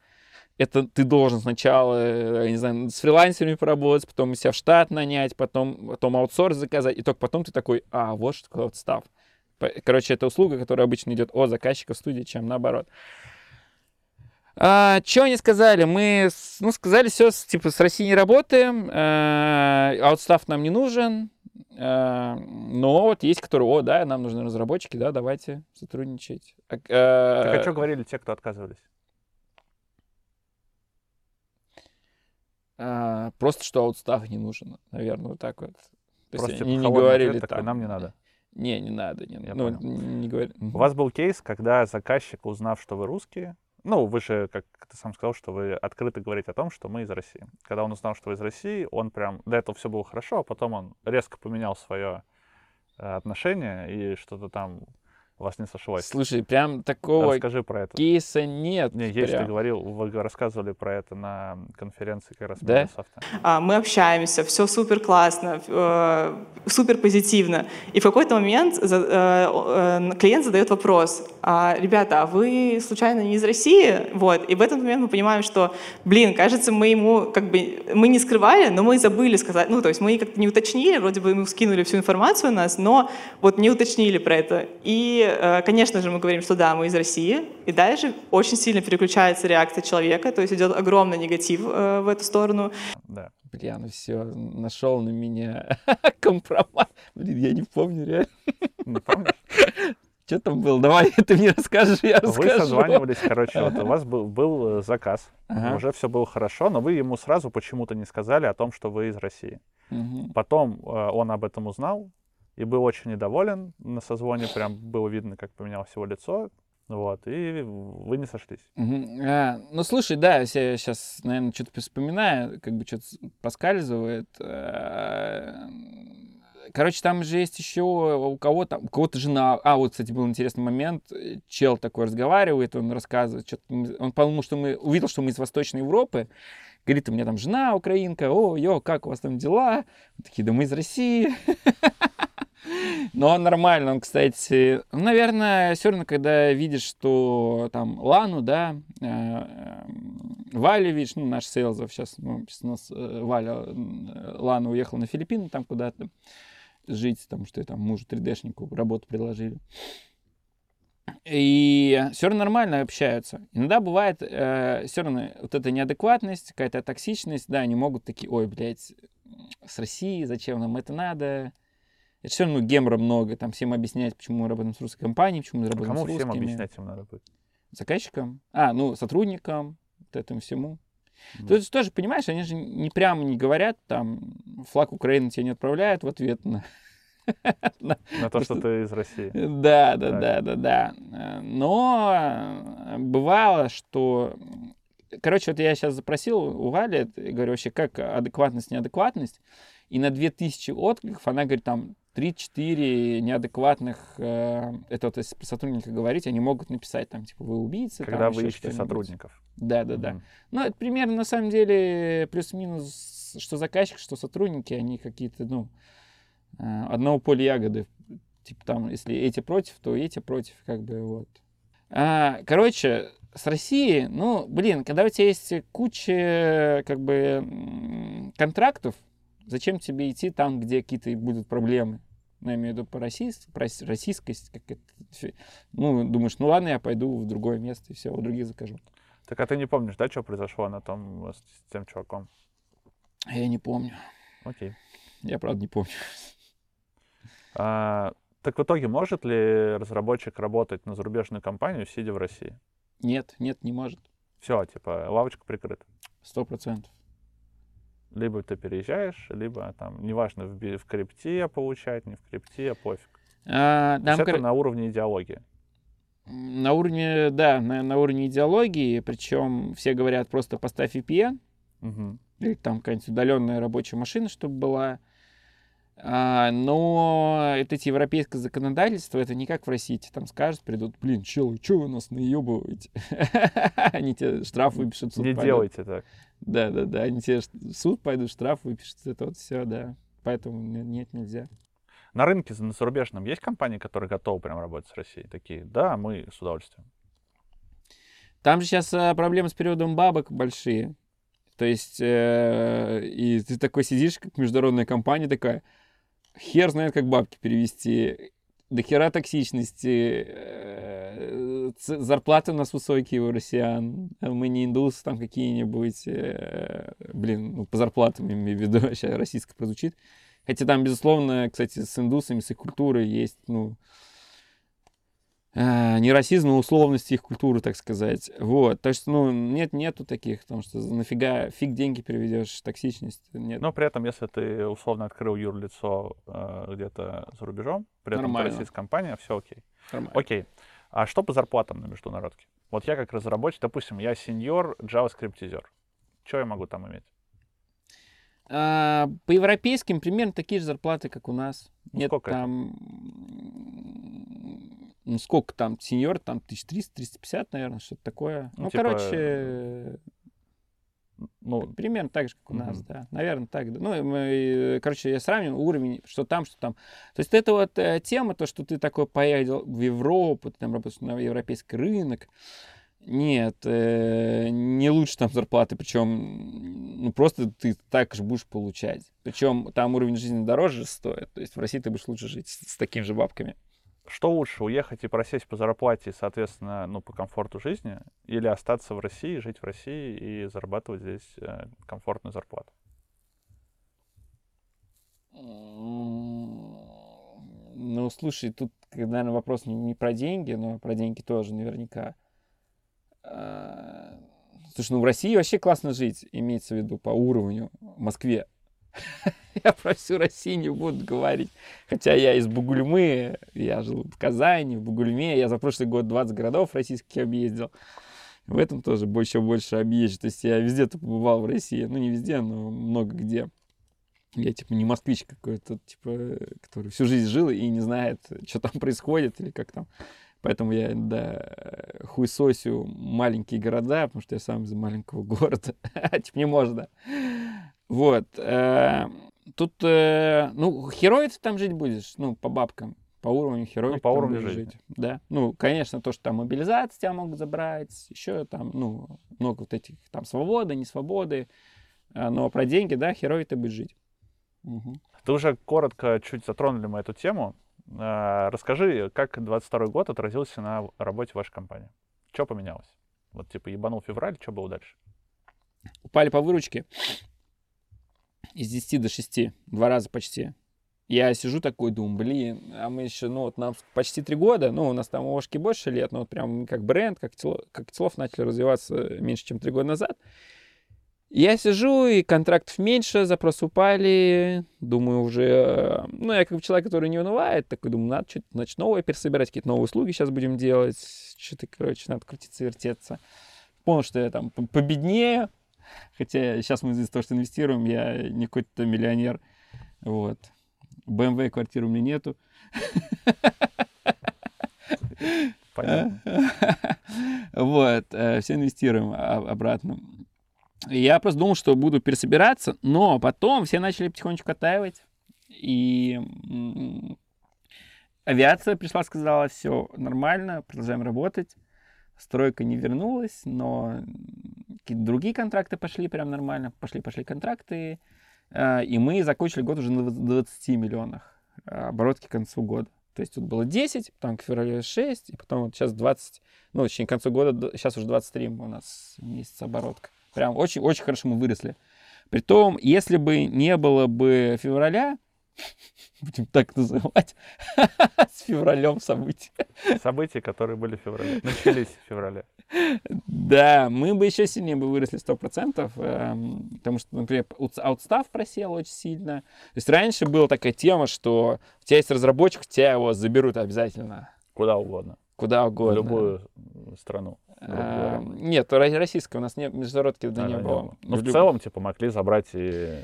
это ты должен сначала, я не знаю, с фрилансерами поработать, потом себя в штат нанять, потом, потом аутсорс заказать, и только потом ты такой, а, вот что такое аутстаф. Короче, это услуга, которая обычно идет от заказчика в студии, чем наоборот. А, что они сказали? Мы, ну, сказали, все, типа, с Россией не работаем, а, аутстав нам не нужен, а, но вот есть, которые, о, да, нам нужны разработчики, да, давайте сотрудничать. А, а, так а что говорили те, кто отказывались? А, просто, что аутстав не нужен, наверное, вот так вот. То просто есть они не говорили ответ, так, нам не надо. Не, не надо. Не, Я ну, понял. не говори. У вас был кейс, когда заказчик, узнав, что вы русские, ну, вы же, как ты сам сказал, что вы открыто говорите о том, что мы из России. Когда он узнал, что вы из России, он прям... До этого все было хорошо, а потом он резко поменял свое э, отношение и что-то там вас не сошлось. Слушай, прям такого Расскажи про это. кейса нет. Не, есть, прям. ты говорил, вы рассказывали про это на конференции как раз да? Microsoft. А, мы общаемся, все супер классно, э, супер позитивно. И в какой-то момент за, э, э, клиент задает вопрос, а, ребята, а вы случайно не из России? Вот. И в этот момент мы понимаем, что, блин, кажется, мы ему как бы, мы не скрывали, но мы забыли сказать, ну, то есть мы как-то не уточнили, вроде бы ему скинули всю информацию о нас, но вот не уточнили про это. И Э, конечно же, мы говорим, что да, мы из России, и дальше очень сильно переключается реакция человека, то есть идет огромный негатив э, в эту сторону. Да. Бля, ну все, нашел на меня компромат. Блин, я не помню реально. Не помнишь? Что там было? Давай ты мне расскажешь, я расскажу. Вы созванивались, короче, вот у вас был, был э, заказ, ага. уже все было хорошо, но вы ему сразу почему-то не сказали о том, что вы из России. Угу. Потом э, он об этом узнал и был очень недоволен на созвоне, прям было видно, как поменялось его лицо. Вот, и вы не сошлись. Угу. А, ну, слушай, да, я сейчас, наверное, что-то вспоминаю, как бы что-то проскальзывает. А, короче, там же есть еще у кого-то, у кого-то жена. А, вот, кстати, был интересный момент. Чел такой разговаривает, он рассказывает, что он подумал, что мы увидел, что мы из Восточной Европы. Говорит, у меня там жена украинка, о, ё, как у вас там дела? Мы такие, да мы из России. Но нормально, он, кстати, наверное, все равно, когда видишь, что там Лану, да, э, э, Валя, видишь, ну, наш Сейлзов сейчас, ну, сейчас у нас э, Валя, Лана уехала на Филиппины там куда-то жить, потому что там мужу 3D-шнику работу предложили. И все равно нормально общаются. Иногда бывает э, все равно вот эта неадекватность, какая-то токсичность, да, они могут такие, ой, блядь, с Россией, зачем нам это надо? Это все равно гемора много, там всем объяснять, почему мы работаем с русской компанией, почему мы работаем а кому с русскими. всем объяснять им надо будет? Заказчикам? А, ну, сотрудникам, вот этому всему. Mm. Ты тоже понимаешь, они же не прямо не говорят, там, флаг Украины тебе не отправляют в ответ на... На то, что ты из России. Да, да, да, да, да. Но бывало, что... Короче, вот я сейчас запросил у Вали, говорю, вообще, как адекватность, неадекватность. И на 2000 откликов она говорит, там, 3-4 неадекватных, э, это вот если про сотрудника говорить, они могут написать там, типа, вы убийцы. Когда там, вы ищете сотрудников. Да, да, да. Ну, это примерно, на самом деле, плюс-минус, что заказчик, что сотрудники, они какие-то, ну, э, одного поля ягоды. Типа там, если эти против, то эти против, как бы, вот. А, короче, с Россией, ну, блин, когда у тебя есть куча, как бы, контрактов, Зачем тебе идти там, где какие-то будут проблемы? Ну, я имею в виду по, российс... про российскость. Как это... Ну, думаешь, ну ладно, я пойду в другое место и все, у других закажу. Так а ты не помнишь, да, что произошло на том с тем чуваком? Я не помню. Окей. Я правда не помню. А, так в итоге может ли разработчик работать на зарубежную компанию, сидя в России? Нет, нет, не может. Все, типа, лавочка прикрыта. Сто процентов. Либо ты переезжаешь, либо там, неважно, в, в крипте получать, не в крипте, пофиг. А, там это кр... на уровне идеологии. На уровне, да, на, на уровне идеологии, причем все говорят просто поставь VPN, угу. или там какая-нибудь удаленная рабочая машина, чтобы была. А, но это эти европейское законодательство, это не как в России, тебе там скажут, придут, блин, чел, что вы нас наебываете? Они тебе штраф выпишут. Не делайте так. Да, да, да. Они тебе в суд пойдут, штраф выпишут. Это вот все, да. Поэтому нет, нельзя. На рынке на зарубежном есть компании, которые готовы прям работать с Россией? Такие, да, мы с удовольствием. Там же сейчас а, проблемы с периодом бабок большие. То есть, э, и ты такой сидишь, как международная компания такая, хер знает, как бабки перевести до хера токсичности, э, зарплаты у нас высокие у россиян, мы не индусы там какие-нибудь, э, блин, ну, по зарплатам имею в виду, сейчас российское прозвучит. Хотя там, безусловно, кстати, с индусами, с их культурой есть, ну, э, не расизм, но условности их культуры, так сказать. Вот. То есть, ну, нет, нету таких, потому что нафига фиг деньги переведешь, токсичность нет. Но при этом, если ты условно открыл юрлицо э, где-то за рубежом, при этом Нормально. российская компания, все окей. Нормально. Окей. А что по зарплатам на международке? Вот я как разработчик, допустим, я сеньор JavaScript-изер. Что я могу там иметь? А, по европейским примерно такие же зарплаты, как у нас. Ну, Нет сколько там... Ну сколько там, сеньор, там 1300-350, наверное, что-то такое. Ну, ну типа... короче, ну, примерно так же, как у нас, да. Наверное, так. Да. Ну, мы, короче, я сравниваю уровень, что там, что там. То есть это вот э, тема, то, что ты такой поехал в Европу, ты там работаешь на европейский рынок. Нет, э, не лучше там зарплаты, причем ну, просто ты так же будешь получать. Причем там уровень жизни дороже стоит, то есть в России ты будешь лучше жить с, с такими же бабками. Что лучше, уехать и просесть по зарплате, соответственно, ну, по комфорту жизни, или остаться в России, жить в России и зарабатывать здесь э, комфортную зарплату? Ну, слушай, тут наверное, вопрос не, не про деньги, но про деньги тоже наверняка. А, слушай, ну в России вообще классно жить, имеется в виду по уровню, в Москве. Я про всю Россию не буду говорить. Хотя я из Бугульмы, я жил в Казани, в Бугульме. Я за прошлый год 20 городов российских объездил. В этом тоже больше и больше объезжу. То есть я везде-то побывал в России. Ну, не везде, но много где. Я, типа, не москвич какой-то, типа, который всю жизнь жил и не знает, что там происходит или как там. Поэтому я, да, хуесосю маленькие города, потому что я сам из маленького города. типа, не можно. Вот. Э, тут, э, ну, херови ты там жить будешь, ну, по бабкам. По уровню хероев. Ну, по уровню жизни. Жить. Да. Ну, конечно, то, что там мобилизация тебя могут забрать, еще там, ну, много вот этих, там, свободы, не свободы. А, но про деньги, да, херови ты будешь жить. Угу. Ты уже коротко чуть затронули мы эту тему. Расскажи, как 22 год отразился на работе вашей компании? Что поменялось? Вот типа ебанул февраль, что было дальше? Упали по выручке из 10 до 6, два раза почти. Я сижу такой, думаю, блин, а мы еще, ну вот нам почти три года, ну у нас там ОШки больше лет, но вот прям как бренд, как, тело, как Телов начали развиваться меньше, чем три года назад. Я сижу, и контрактов меньше, запросы упали, думаю уже, ну, я как человек, который не унывает, такой думаю, надо что-то, значит, новое пересобирать, какие-то новые услуги сейчас будем делать, что-то, короче, надо крутиться, вертеться. Понял, что я там победнее, Хотя сейчас мы из-за того, что инвестируем, я не какой-то миллионер. Вот. BMW квартиры у меня нету. Понятно. Вот, э, все инвестируем обратно. Я просто думал, что буду пересобираться, но потом все начали потихонечку оттаивать. И авиация пришла, сказала, все нормально, продолжаем работать. Стройка не вернулась, но какие-то другие контракты пошли прям нормально. Пошли-пошли контракты. А, и мы закончили год уже на 20 миллионах а, оборотки к концу года. То есть тут было 10, потом к февралю 6, и потом вот сейчас 20, ну, точнее, к концу года, сейчас уже 23 у нас месяц оборотка. Прям очень-очень хорошо мы выросли. Притом, если бы не было бы февраля, будем так называть, с февралем события. События, которые были в феврале, начались в феврале. Да, мы бы еще сильнее бы выросли 100%, эм, потому что, например, аутстав просел очень сильно. То есть раньше была такая тема, что у тебя есть разработчик, тебя его заберут обязательно. Куда угодно. Куда угодно. В любую страну. А, нет, российская у нас не, международки тогда а, не было. Ну, в целом, типа, могли забрать и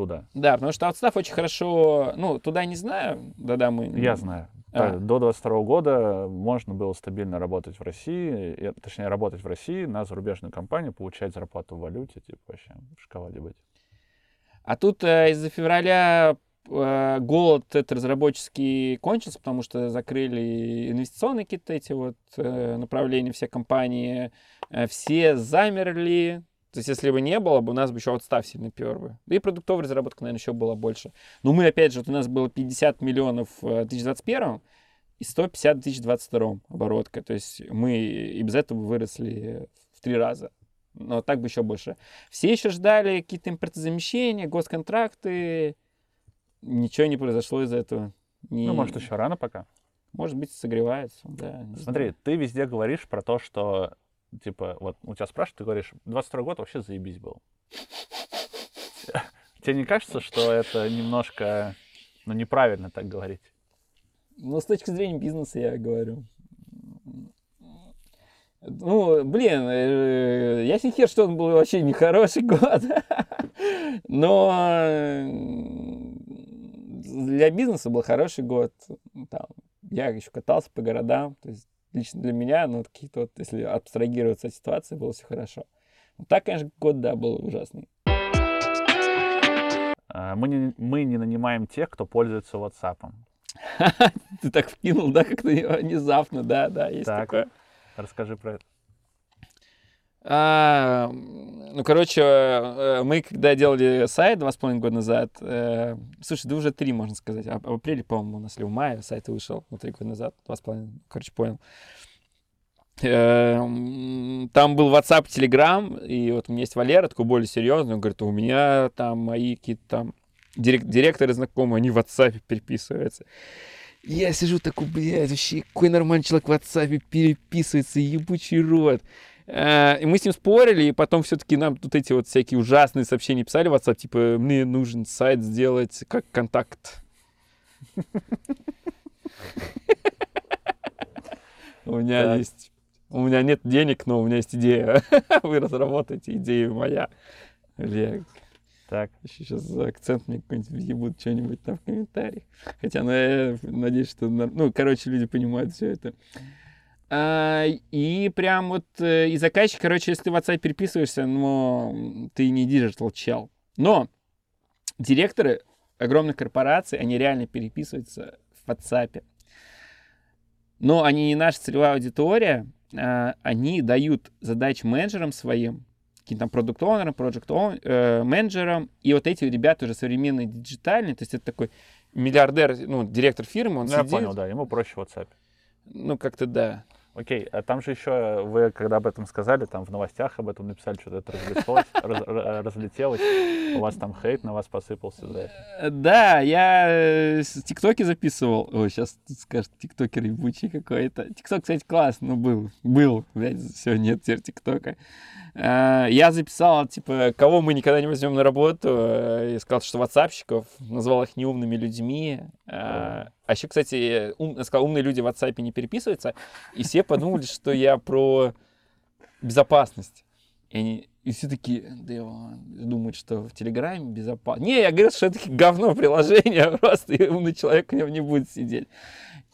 туда. Да, потому что аутстав очень хорошо, ну, туда не знаю, да-да, мы... Я знаю. А. До 22 года можно было стабильно работать в России, точнее, работать в России на зарубежную компанию, получать зарплату в валюте, типа, вообще в шоколаде быть. А тут э, из-за февраля э, голод этот разработческий кончился, потому что закрыли инвестиционные какие-то эти вот э, направления, все компании, э, все замерли, то есть, если бы не было бы, у нас бы еще отстав сильно первый. Да и продуктовая разработка, наверное, еще была больше. Но мы, опять же, вот у нас было 50 миллионов в 2021 и 150 в 2022 оборотка. То есть мы и без этого выросли в три раза. Но так бы еще больше. Все еще ждали какие-то импортозамещения, госконтракты. Ничего не произошло из этого. Не... Ну, может, еще рано пока. Может быть, согревается, да. Смотри, знаю. ты везде говоришь про то, что типа, вот у тебя спрашивают, ты говоришь, 22 год вообще заебись был. Тебе не кажется, что это немножко, ну, неправильно так говорить? Ну, с точки зрения бизнеса я говорю. Ну, блин, э, ясен хер, что он был вообще нехороший год. Но для бизнеса был хороший год. Там, я еще катался по городам, то есть лично для меня, ну, какие-то вот, если абстрагироваться от ситуации, было все хорошо. Ну, так, конечно, год, да, был ужасный. А, мы не, мы не нанимаем тех, кто пользуется WhatsApp. Ты так вкинул, да, как-то внезапно, да, да, есть так, такое. Расскажи про это. А, ну, короче, э, мы когда делали сайт два с половиной года назад, э, слушай, да уже три, можно сказать, а, в апреле, по-моему, у нас или в мае сайт вышел, ну, три года назад, два с половиной, короче, понял. Э, там был WhatsApp, Telegram, и вот у меня есть Валера, такой более серьезный, он говорит, у меня там мои какие-то там дирек- директоры знакомые, они в WhatsApp переписываются. Я сижу такой, блядь, вообще какой нормальный человек в WhatsApp переписывается, ебучий рот. А, и мы с ним спорили, и потом все-таки нам тут эти вот всякие ужасные сообщения писали в WhatsApp, типа, мне нужен сайт сделать как контакт. У меня есть... У меня нет денег, но у меня есть идея. Вы разработаете идею моя. Олег. Так. Сейчас акцент мне какой-нибудь въебут что-нибудь там в комментариях. Хотя, ну, я надеюсь, что... Ну, короче, люди понимают все это. А, и прям вот э, и заказчик, короче, если ты в WhatsApp переписываешься, но ты не digital чел. Но директоры огромных корпораций, они реально переписываются в WhatsApp. Но они не наша целевая аудитория, а они дают задачи менеджерам своим, каким-то продукт оунерам продукт менеджерам, и вот эти ребята уже современные, диджитальные, то есть это такой миллиардер, ну, директор фирмы, он ну, сидит. Я понял, да, ему проще в WhatsApp. Ну, как-то да. Окей, а там же еще вы, когда об этом сказали, там в новостях об этом написали, что это разлетелось, раз, разлетелось, у вас там хейт на вас посыпался за это. Э, да, я э, тиктоки записывал. Ой, сейчас скажет тиктокер ебучий какой-то. Тикток, кстати, класс, ну был, был, блядь, все, нет теперь тиктока. Э, я записал, типа, кого мы никогда не возьмем на работу, и сказал, что ватсапщиков, назвал их неумными людьми. А еще, кстати, ум, сказал, умные люди в WhatsApp не переписываются, и все подумали, что я про безопасность. И, они, и все такие, да думают, что в Телеграме безопасно. Не, я говорю, что это говно приложение, просто и умный человек в нем не будет сидеть.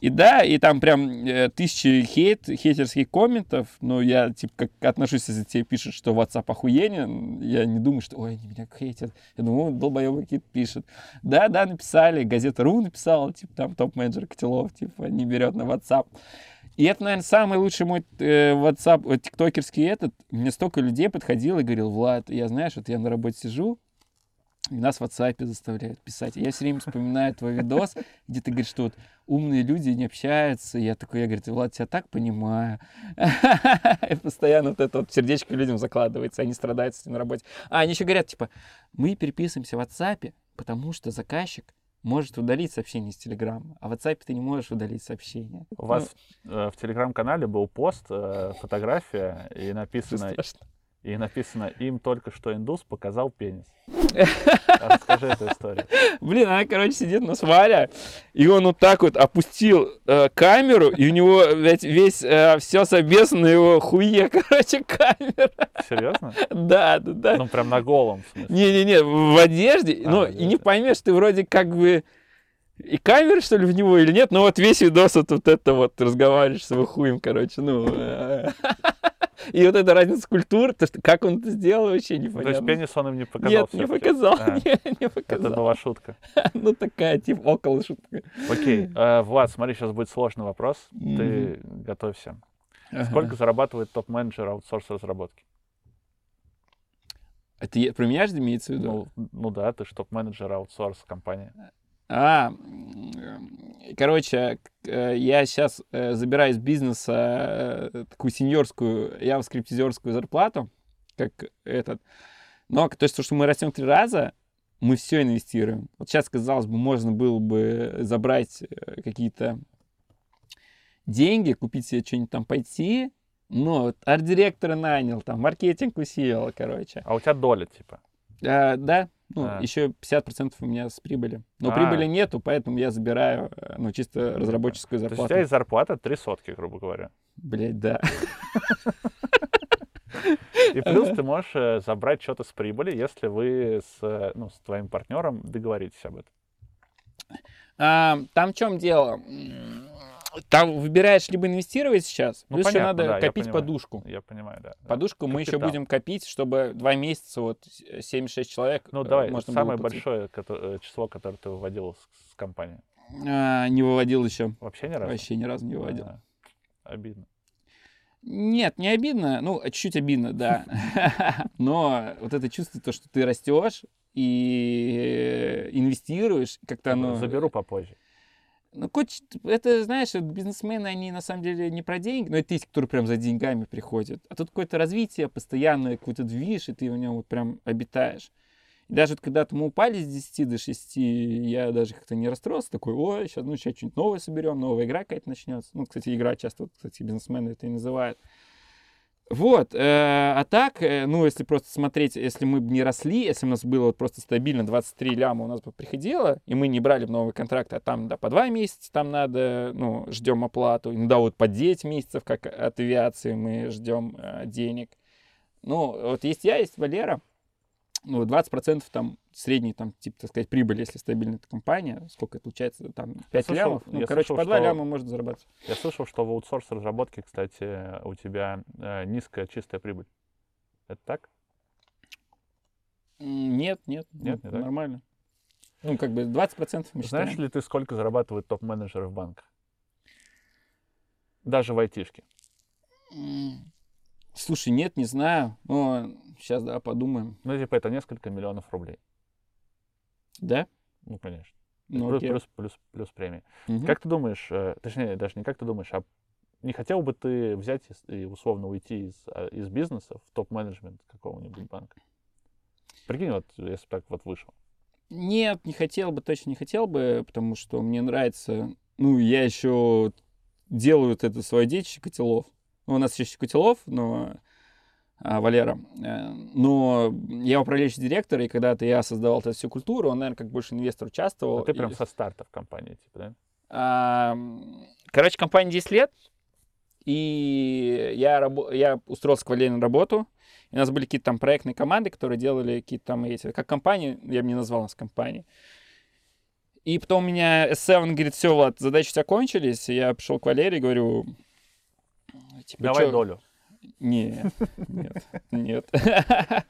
И да, и там прям э, тысячи хейт, хейтерских комментов, но я, типа, как отношусь, если тебе пишут, что WhatsApp охуенен, я не думаю, что, ой, они меня хейтят. Я думаю, долбоебы какие-то пишут. Да, да, написали, газета РУ написала, типа, там топ-менеджер Котелов, типа, не берет на WhatsApp. И это, наверное, самый лучший мой э, WhatsApp, э, тиктокерский этот. Мне столько людей подходило и говорил, Влад, я, знаешь, вот я на работе сижу, и нас в WhatsApp заставляют писать. я все время вспоминаю твой видос, где ты говоришь, что вот умные люди не общаются. Я такой, я говорю, Влад, тебя так понимаю. И постоянно вот это вот сердечко людям закладывается, они страдают с этим на работе. А они еще говорят, типа, мы переписываемся в WhatsApp, потому что заказчик может удалить сообщение из Телеграма, а в WhatsApp ты не можешь удалить сообщение. У вас ну, в, э, в Телеграм-канале был пост, э, фотография, и написано... И написано, им только что индус показал пенис. Расскажи эту историю. Блин, она, короче, сидит на сваре, и он вот так вот опустил э, камеру, и у него ведь весь э, все собесно на его хуе, короче, камера. Серьезно? Да, да, да. Ну, прям на голом, Не-не-не, в одежде. А, ну, и не поймешь, ты вроде как бы и камеры, что ли, в него или нет, но вот весь видос вот, вот это вот разговариваешь с его хуем, короче, ну... И вот эта разница культур, то, что, как он это сделал, вообще непонятно. То есть пенис он им не показал Нет, не показал, а, не, не показал. Это была шутка. ну, такая, типа, около шутка. Окей, э, Влад, смотри, сейчас будет сложный вопрос. Ты готовься. Сколько зарабатывает топ-менеджер аутсорс-разработки? Это про меня же имеется в виду? Ну, ну да, ты же топ-менеджер аутсорс компании. А, короче, э, я сейчас э, забираю из бизнеса э, такую сеньорскую, явоскриптизерскую зарплату, как этот. Но то, что мы растем три раза, мы все инвестируем. Вот сейчас, казалось бы, можно было бы забрать какие-то деньги, купить себе что-нибудь там пойти, но арт-директора нанял, там, маркетинг усилил, короче. А у тебя доля, типа? А, да, ну, а. еще 50% у меня с прибыли. Но а. прибыли нету, поэтому я забираю, э, ну, чисто разработческую зарплату. То есть у тебя есть зарплата три сотки, грубо говоря. Блять, да. И плюс ты можешь э, забрать что-то с прибыли, если вы с, ну, с твоим партнером договоритесь об этом. А, там в чем дело? Там выбираешь либо инвестировать сейчас, ну, плюс понятно, еще надо да, копить я подушку. Я понимаю, да. Подушку Капитал. мы еще будем копить, чтобы два месяца, вот 76 человек Ну давай, можно самое большое э, число, которое ты выводил с, с компании. А, не выводил еще. Вообще ни разу? Вообще ни разу не выводил. А, обидно. Нет, не обидно. Ну, чуть-чуть обидно, да. Но вот это чувство, то, что ты растешь и инвестируешь, как-то оно... Заберу попозже. Ну, коч, это, знаешь, бизнесмены, они на самом деле не про деньги, но это есть, которые прям за деньгами приходят. А тут какое-то развитие, постоянное какое-то движ, и ты в нем вот прям обитаешь. И даже вот когда мы упали с 10 до 6, я даже как-то не расстроился, такой, ой, сейчас, ну, сейчас что-нибудь новое соберем, новая игра какая-то начнется. Ну, кстати, игра часто, вот, кстати, бизнесмены это и называют. Вот, э, а так, э, ну, если просто смотреть, если мы бы не росли, если у нас было вот просто стабильно 23 ляма у нас бы приходило, и мы не брали новый контракт, а там, да, по 2 месяца там надо, ну, ждем оплату, иногда вот по 9 месяцев, как от авиации, мы ждем э, денег. Ну, вот есть я, есть Валера, ну, 20% там средний, там, типа, так сказать, прибыль, если стабильная компания, сколько это получается, там, 5 слышал, лямов, ну, короче, слышал, по 2 что... ляма может зарабатывать. Я слышал, что в аутсорс разработке, кстати, у тебя э, низкая чистая прибыль. Это так? Нет, нет, нет, не нормально. Так? Ну, как бы 20% мы Знаешь считаем. ли ты, сколько зарабатывают топ-менеджеры в банках? Даже в айтишке. Слушай, нет, не знаю. Но сейчас, да, подумаем. Ну, типа, это несколько миллионов рублей. Да? Ну, конечно. Ну, плюс, плюс, плюс, плюс премии. Угу. Как ты думаешь, э, точнее, даже не как ты думаешь, а не хотел бы ты взять и условно уйти из, а, из бизнеса в топ-менеджмент какого-нибудь банка? Прикинь, вот если так вот вышел. Нет, не хотел бы, точно не хотел бы, потому что мне нравится, ну, я еще делаю вот это свое детище котелов. Ну, у нас есть котелов, но Валера. Э, но я управляющий директор, и когда-то я создавал эту всю культуру, он, наверное, как больше инвестор участвовал. А ты прям и... со старта в компании, типа, да? А, короче, компания 10 лет, и я, раб... я устроился к Валере на работу, и у нас были какие-то там проектные команды, которые делали какие-то там эти... Как компании, я бы не назвал нас компанией. И потом у меня S7 говорит, все, Влад, задачи у тебя кончились. И я пришел к Валерии и говорю, Типа, Давай чё? долю. Нет, нет, нет. Я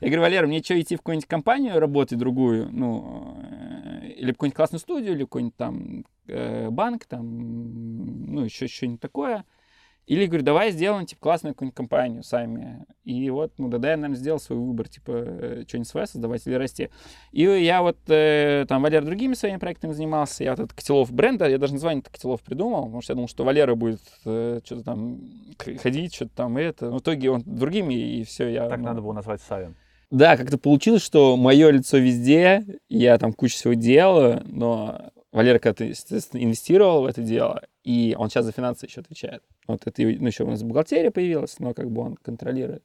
говорю, Валера, мне что, идти в какую-нибудь компанию работать другую? Ну, э, или в какую-нибудь классную студию, или в какой-нибудь там э, банк, там, ну, еще что-нибудь такое. Или, говорю, давай сделаем, типа, классную какую-нибудь компанию сами. И вот, ну, да, я, наверное, сделал свой выбор, типа, э, что-нибудь свое создавать или расти. И я вот, э, там, Валера другими своими проектами занимался. Я вот этот Котелов бренда, я даже название Котелов придумал, потому что я думал, что Валера будет э, что-то там ходить, что-то там и это. В итоге он другими, и все, я... Так ну... надо было назвать Савин. Да, как-то получилось, что мое лицо везде, я там кучу всего делаю, но Валера когда-то, естественно, инвестировал в это дело, и он сейчас за финансы еще отвечает. Вот это ну, еще у нас бухгалтерия появилась, но как бы он контролирует.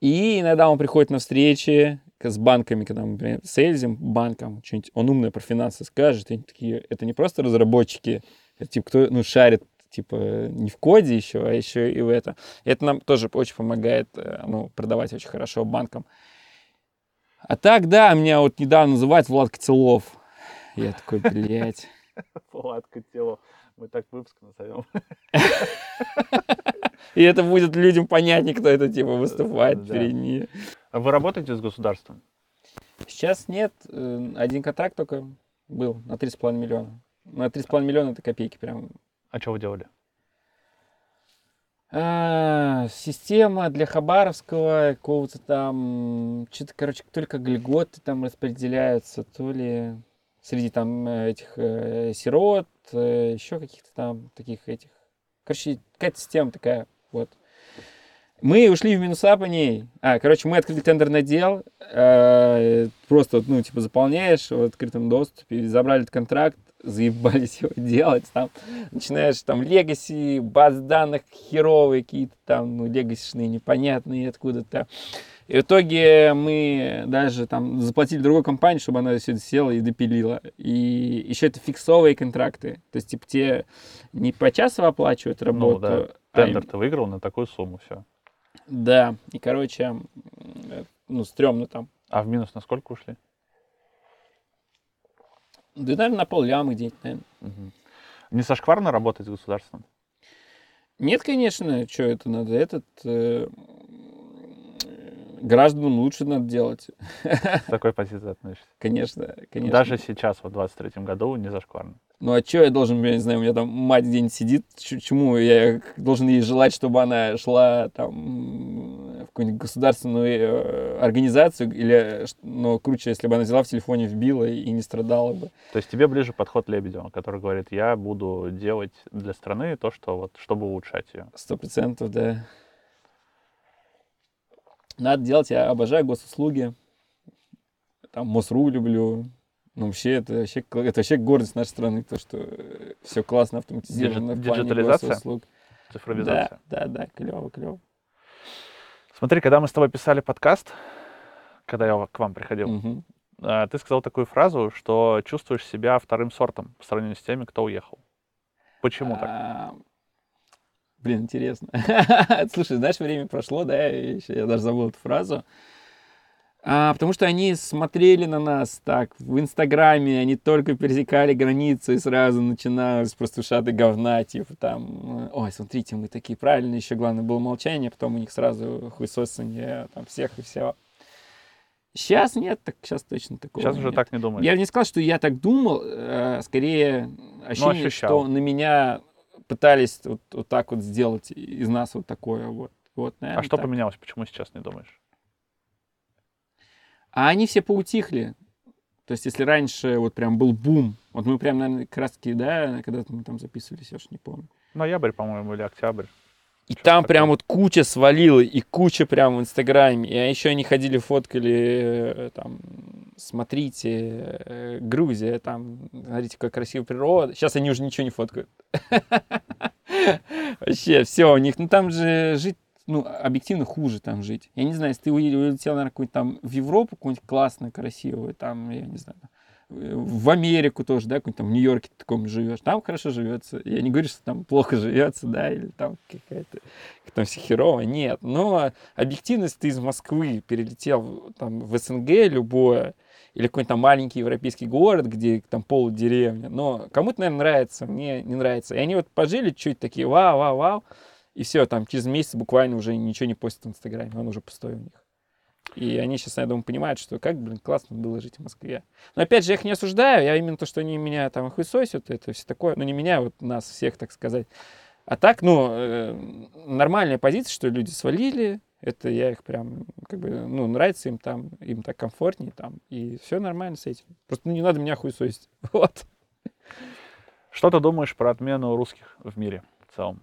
И иногда он приходит на встречи с банками, когда мы, например, сейлзим банком, что-нибудь он умное про финансы скажет, и они такие, это не просто разработчики, это типа кто, ну, шарит типа не в коде еще, а еще и в это. Это нам тоже очень помогает, э, ну, продавать очень хорошо банкам. А так, да, меня вот недавно называют Влад Котелов. Я такой, блядь. Влад Котелов. Мы так выпуск назовем. И это будет людям понятнее, кто это типа выступает перед ними. А вы работаете с государством? Сейчас нет. Э, один контракт только был на 3,5 миллиона. На 3,5 миллиона это копейки прям. А что вы делали? А, система для Хабаровского какого-то там, что-то, короче, только льготы там распределяются, то ли среди там э, этих э, сирот, э, еще каких-то там таких этих. Короче, какая-то система такая, вот. Мы ушли в минуса по ней. А, короче, мы открыли тендерный отдел. Э, просто, ну, типа, заполняешь в открытом доступе, забрали этот контракт, заебались его делать. Там начинаешь там легаси, баз данных херовые какие-то там, ну, легасишные, непонятные откуда-то. И в итоге мы даже там заплатили другой компании, чтобы она все это села и допилила. И еще это фиксовые контракты. То есть, типа, те не по часу оплачивают работу. Ну, да. А Тендер ты выиграл на такую сумму, все. Да. И, короче, ну, стрёмно там. А в минус на сколько ушли? Да, наверное, на пол ляма где-нибудь, наверное. Угу. Не сошкварно работать с государством? Нет, конечно, что это надо. Этот э, гражданам лучше надо делать. С такой позиции относишься? Конечно, конечно. Даже сейчас, вот в 23 году, не зашкварно. Ну а что я должен, я не знаю, у меня там мать где-нибудь сидит, чему я должен ей желать, чтобы она шла там в какую-нибудь государственную э, организацию, или, ну, круче, если бы она взяла в телефоне, вбила и не страдала бы. То есть тебе ближе подход Лебедева, который говорит, я буду делать для страны то, что вот, чтобы улучшать ее. Сто процентов, да. Надо делать, я обожаю госуслуги. там МОСРУ люблю. Ну, вообще, это вообще, это вообще гордость нашей страны, то, что э, все классно автоматизировано в плане Диджитализация? услуг. Цифровизация? Да, да, да, клево, клево. Смотри, когда мы с тобой писали подкаст, когда я к вам приходил, Угу. ты сказал такую фразу, что чувствуешь себя вторым сортом по сравнению с теми, кто уехал. Почему так? А, Блин, интересно. Слушай, знаешь, время прошло, да, я, еще, я даже забыл эту фразу. А, потому что они смотрели на нас так в Инстаграме, они только пересекали границу и сразу начиналось просто ушаты говна, типа там, ой, смотрите, мы такие правильные, еще главное было молчание, потом у них сразу хуесосание там всех и все. Сейчас нет, так сейчас точно такого Сейчас уже нет. так не думаешь. Я не сказал, что я так думал, э, скорее ощущение, ощущал. что на меня пытались вот, вот так вот сделать из нас вот такое вот. вот А наверное, что так. поменялось? Почему сейчас не думаешь? А они все поутихли. То есть, если раньше вот прям был бум, вот мы прям, наверное, таки, да, когда мы там записывались, я уж не помню. Ноябрь, по-моему, или октябрь. И Что-то там такое. прям вот куча свалила, и куча прям в Инстаграме. И еще они ходили, фоткали, э, там, смотрите, э, Грузия, там, смотрите, какая красивая природа. Сейчас они уже ничего не фоткают. Вообще, все, у них, ну там же жить, ну, объективно хуже там жить. Я не знаю, если ты улетел, наверное, какую-нибудь там в Европу, какую-нибудь классную, красивую, там, я не знаю, в Америку тоже, да, какой-нибудь там в Нью-Йорке таком живешь, там хорошо живется. Я не говорю, что там плохо живется, да, или там какая-то как там все херово, нет. Но объективность ты из Москвы перелетел там в СНГ любое, или какой-нибудь там маленький европейский город, где там полудеревня. Но кому-то, наверное, нравится, мне не нравится. И они вот пожили чуть такие, вау, вау, вау, и все, там через месяц буквально уже ничего не постят в Инстаграме, он уже пустой у них. И они сейчас, я думаю, понимают, что как, блин, классно было жить в Москве. Но опять же, я их не осуждаю, я именно то, что они меня там хуесосят, это все такое, ну не меня, вот нас всех, так сказать. А так, ну, э, нормальная позиция, что люди свалили, это я их прям, как бы, ну, нравится им там, им так комфортнее там, и все нормально с этим. Просто ну, не надо меня хуесосить. Вот. Что ты думаешь про отмену русских в мире в целом?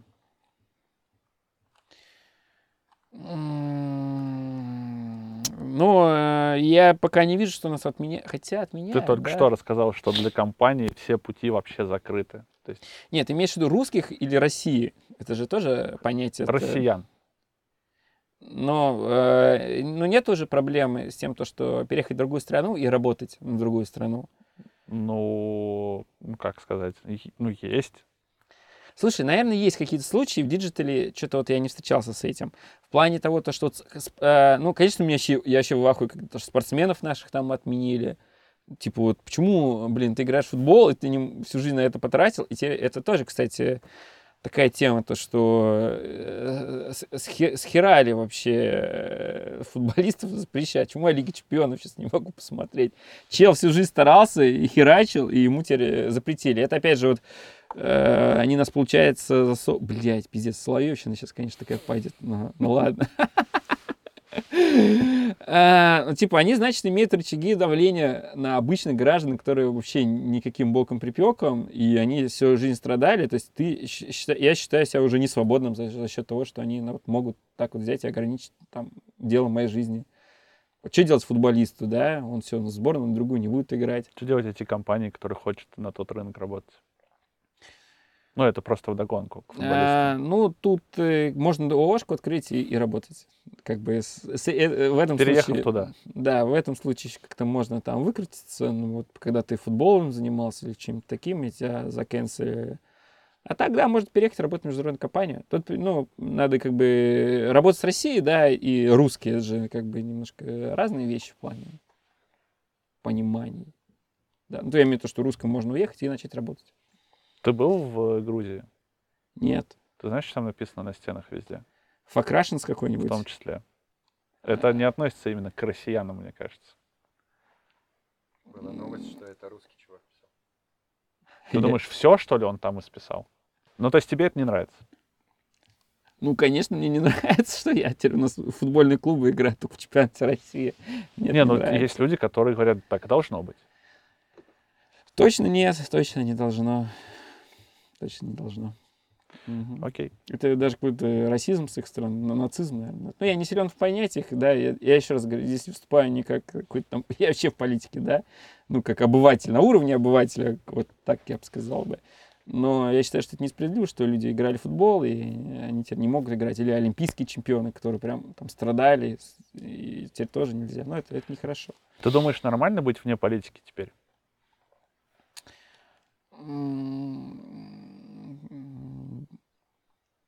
Ну, э, я пока не вижу, что нас отменяют. Хотя отменяют, Ты только да. что рассказал, что для компании все пути вообще закрыты. То есть Нет, имеешь в виду русских или России? Это же тоже понятие. россиян. Но э, ну, нет уже проблемы с тем, то, что переехать в другую страну и работать в другую страну. Ну, ну, как сказать, ну, есть. Слушай, наверное, есть какие-то случаи в диджитале, что-то вот я не встречался с этим. В плане того, то, что, э, ну, конечно, меня еще, я еще в ахуе, когда что спортсменов наших там отменили. Типа вот, почему, блин, ты играешь в футбол, и ты не, всю жизнь на это потратил, и тебе это тоже, кстати, такая тема, то, что э, схерали вообще э, футболистов запрещать. Почему я Лига Чемпионов сейчас не могу посмотреть? Чел всю жизнь старался и херачил, и ему теперь запретили. Это, опять же, вот Э, они нас, получается, засо... Блять, пиздец, Соловьевщина сейчас, конечно, такая пойдет. Ну, ну ладно. Э, ну, Типа, они, значит, имеют рычаги давления на обычных граждан, которые вообще никаким боком припеком, и они всю жизнь страдали. То есть ты, я считаю себя уже не свободным за, счет того, что они могут так вот взять и ограничить там дело моей жизни. Что делать футболисту, да? Он все, на сборную, на другую не будет играть. Что делать эти компании, которые хотят на тот рынок работать? Ну, это просто вдогонку к. А, ну, тут э, можно ООшку открыть и, и работать. Как бы с- с- э, в этом Переехав случае... туда. Да, в этом случае как-то можно там выкрутиться. Ну, вот когда ты футболом занимался или чем-то таким, и тебя закенсили. А тогда может переехать работать в международную компанию. Тут, ну, надо как бы работать с Россией, да, и русские, это же как бы немножко разные вещи в плане понимания. Да, ну, то я имею в виду, что русскому можно уехать и начать работать. Ты был в Грузии? Нет. Ты знаешь, что там написано на стенах везде? Факрашинс В какой-нибудь? том числе. Это не относится именно к россиянам, мне кажется. Была новость, что это русский чувак писал. Ты думаешь, все, что ли, он там исписал? Ну, то есть тебе это не нравится? Ну, конечно, мне не нравится, что я теперь у нас футбольные клубы играют только в чемпионате России. Мне это не, ну, нравится. есть люди, которые говорят, так должно быть. Точно нет, точно не должно. Точно не должно. Угу. Окей. Это даже какой-то расизм с их стороны, нацизм, наверное. Ну, я не силен в понятиях, да, я, я еще раз говорю, здесь выступаю не как какой-то там, я вообще в политике, да, ну, как обыватель, на уровне обывателя, вот так я бы сказал бы. Но я считаю, что это несправедливо, что люди играли в футбол, и они теперь не могут играть. Или олимпийские чемпионы, которые прям там страдали, и теперь тоже нельзя. Но это, это нехорошо. Ты думаешь, нормально быть вне политики теперь?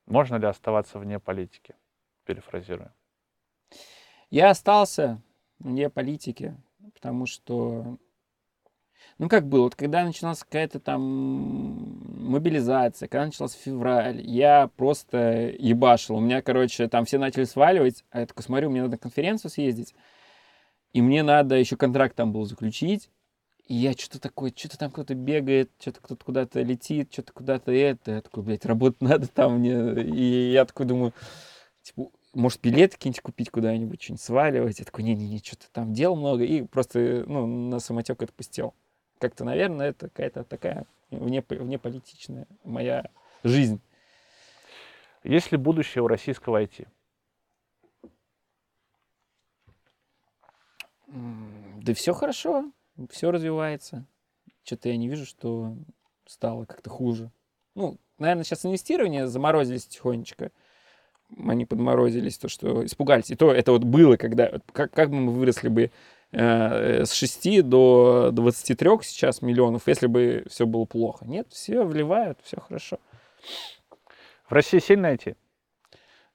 Можно ли оставаться вне политики? Перефразирую. Я остался вне политики, потому что, ну как было, вот когда начиналась какая-то там мобилизация, когда началась февраль, я просто ебашил. У меня, короче, там все начали сваливать, а я такой смотрю, мне надо на конференцию съездить, и мне надо еще контракт там был заключить, и я что-то такое, что-то там кто-то бегает, что-то кто-то куда-то летит, что-то куда-то это. Я такой, блядь, работать надо там мне. И я такой думаю, типа, может, билеты какие-нибудь купить куда-нибудь, что-нибудь сваливать. Я такой, не-не-не, что-то там дел много. И просто, ну, на самотек отпустил. Как-то, наверное, это какая-то такая вне, внеполитичная моя жизнь. Есть ли будущее у российского IT? Да все хорошо все развивается. Что-то я не вижу, что стало как-то хуже. Ну, наверное, сейчас инвестирование заморозились тихонечко. Они подморозились, то, что испугались. И то это вот было, когда... Как, как бы мы выросли бы э, с 6 до 23 сейчас миллионов, если бы все было плохо. Нет, все вливают, все хорошо. В России сильно идти?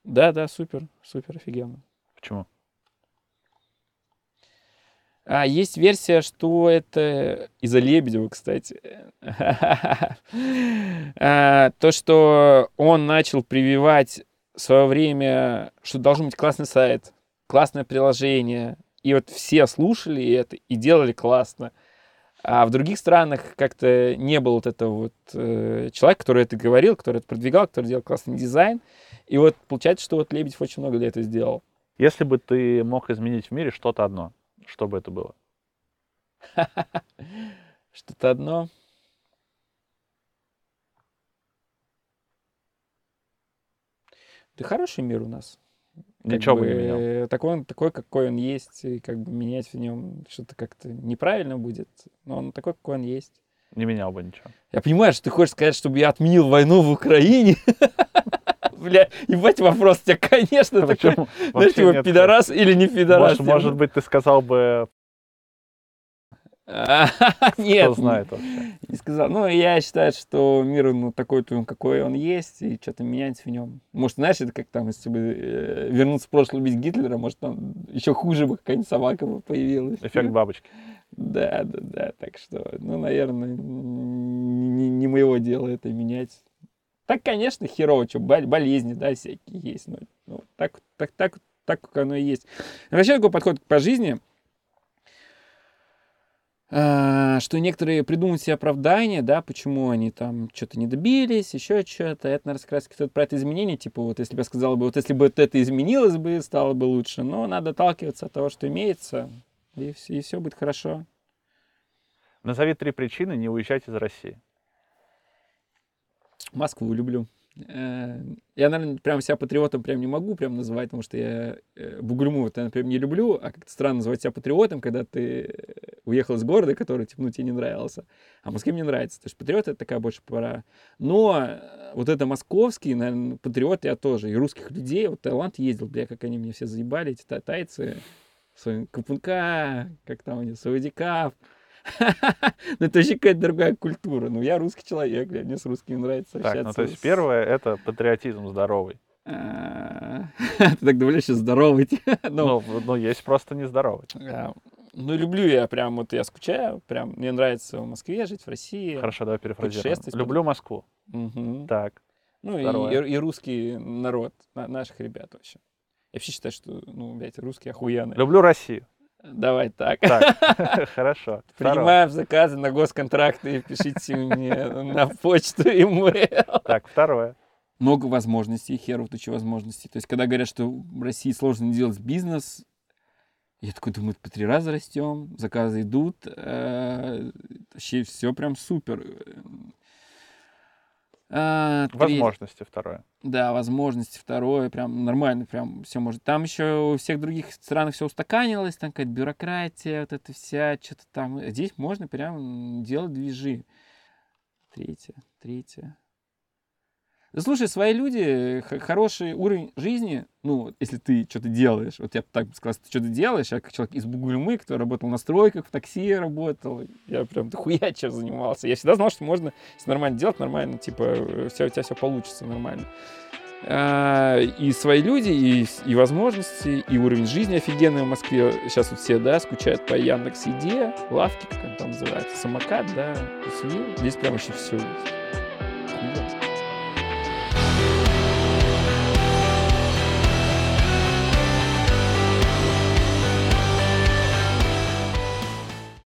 Да, да, супер, супер офигенно. Почему? А, есть версия, что это из-за Лебедева, кстати. а, то, что он начал прививать в свое время, что должен быть классный сайт, классное приложение. И вот все слушали это и делали классно. А в других странах как-то не было вот этого вот э, человека, который это говорил, который это продвигал, который делал классный дизайн. И вот получается, что вот Лебедев очень много для этого сделал. Если бы ты мог изменить в мире что-то одно, что бы это было? Что-то одно. Да хороший мир у нас. Ничего бы не менял. Такой, он, такой, какой он есть, и как бы менять в нем что-то как-то неправильно будет. Но он такой, какой он есть. Не менял бы ничего. Я понимаю, что ты хочешь сказать, чтобы я отменил войну в Украине. Бля, ебать вопрос тебя, конечно, такой, знаешь, типа, пидорас или не пидорас. Может быть, ты сказал бы Нет. Кто знает вообще. Не сказал. Ну, я считаю, что мир, ну, такой, какой он есть, и что-то меняется в нем. Может, знаешь, это как там, если бы э, вернуться в прошлое, убить Гитлера, может, там еще хуже бы какая-нибудь собака бы появилась. Эффект бабочки. Да, да, да. Так что, ну, наверное, не, не моего дела это менять. Так, конечно, херово, что болезни, да, всякие есть. Но, ну, так, так, так, так, как оно и есть. Вообще такой подход по жизни, а, что некоторые придумывают себе оправдания, да, почему они там что-то не добились, еще что-то. Это, наверное, как раз кто-то про это изменение, типа, вот если бы я сказал бы, вот если бы вот это изменилось бы, стало бы лучше. Но надо отталкиваться от того, что имеется, и, и все будет хорошо. Назови три причины не уезжать из России. Москву люблю. Э, я, наверное, прям себя патриотом прям не могу прям называть, потому что я э, Бугрюму, вот, я, например, не люблю, а как-то странно называть себя патриотом, когда ты э, уехал из города, который, типа, ну, тебе не нравился. А Москве мне нравится. То есть патриот — это такая больше пора. Но вот это московский, наверное, патриот я тоже. И русских людей, вот Таиланд ездил, бля, как они меня все заебали, эти тайцы, свои Капунка, как там они, Саудикав. Ну, это вообще какая-то другая культура. Ну, я русский человек, мне с русскими нравится общаться. Так, ну, то есть первое — это патриотизм здоровый. А, ты так думаешь, что здоровый? Ну, ну, есть просто нездоровый. Ну, люблю я прям, вот я скучаю, прям мне нравится в Москве жить, в России. Хорошо, давай перефразируем. Люблю Москву. Так. Ну, и, и, и русский народ, наших ребят вообще. Я вообще считаю, что, ну, блядь, русские охуенные. Люблю Россию. Давай так. Так, хорошо. Принимаем заказы на госконтракты, пишите мне на почту email. Так, второе. Много возможностей, херов тучи возможностей. То есть, когда говорят, что в России сложно делать бизнес, я такой думаю, по три раза растем, заказы идут, э, вообще все прям супер. А, возможности второе. Да, возможности второе, прям нормально, прям все может. Там еще у всех других странах все устаканилось, там какая-то бюрократия, вот это вся, что-то там. Здесь можно прям делать движи. Третье, третье. Слушай, свои люди, хороший уровень жизни, ну, если ты что-то делаешь, вот я так бы сказал, ты что-то делаешь, я как человек из Бугульмы, кто работал на стройках, в такси работал, я прям дохуя чем занимался. Я всегда знал, что можно, нормально делать, нормально, типа, все, у тебя все получится нормально. А, и свои люди, и, и возможности, и уровень жизни офигенный в Москве. Сейчас вот все, да, скучают по Яндекс Еде, лавки, как там называется, самокат, да, Здесь прям вообще все есть.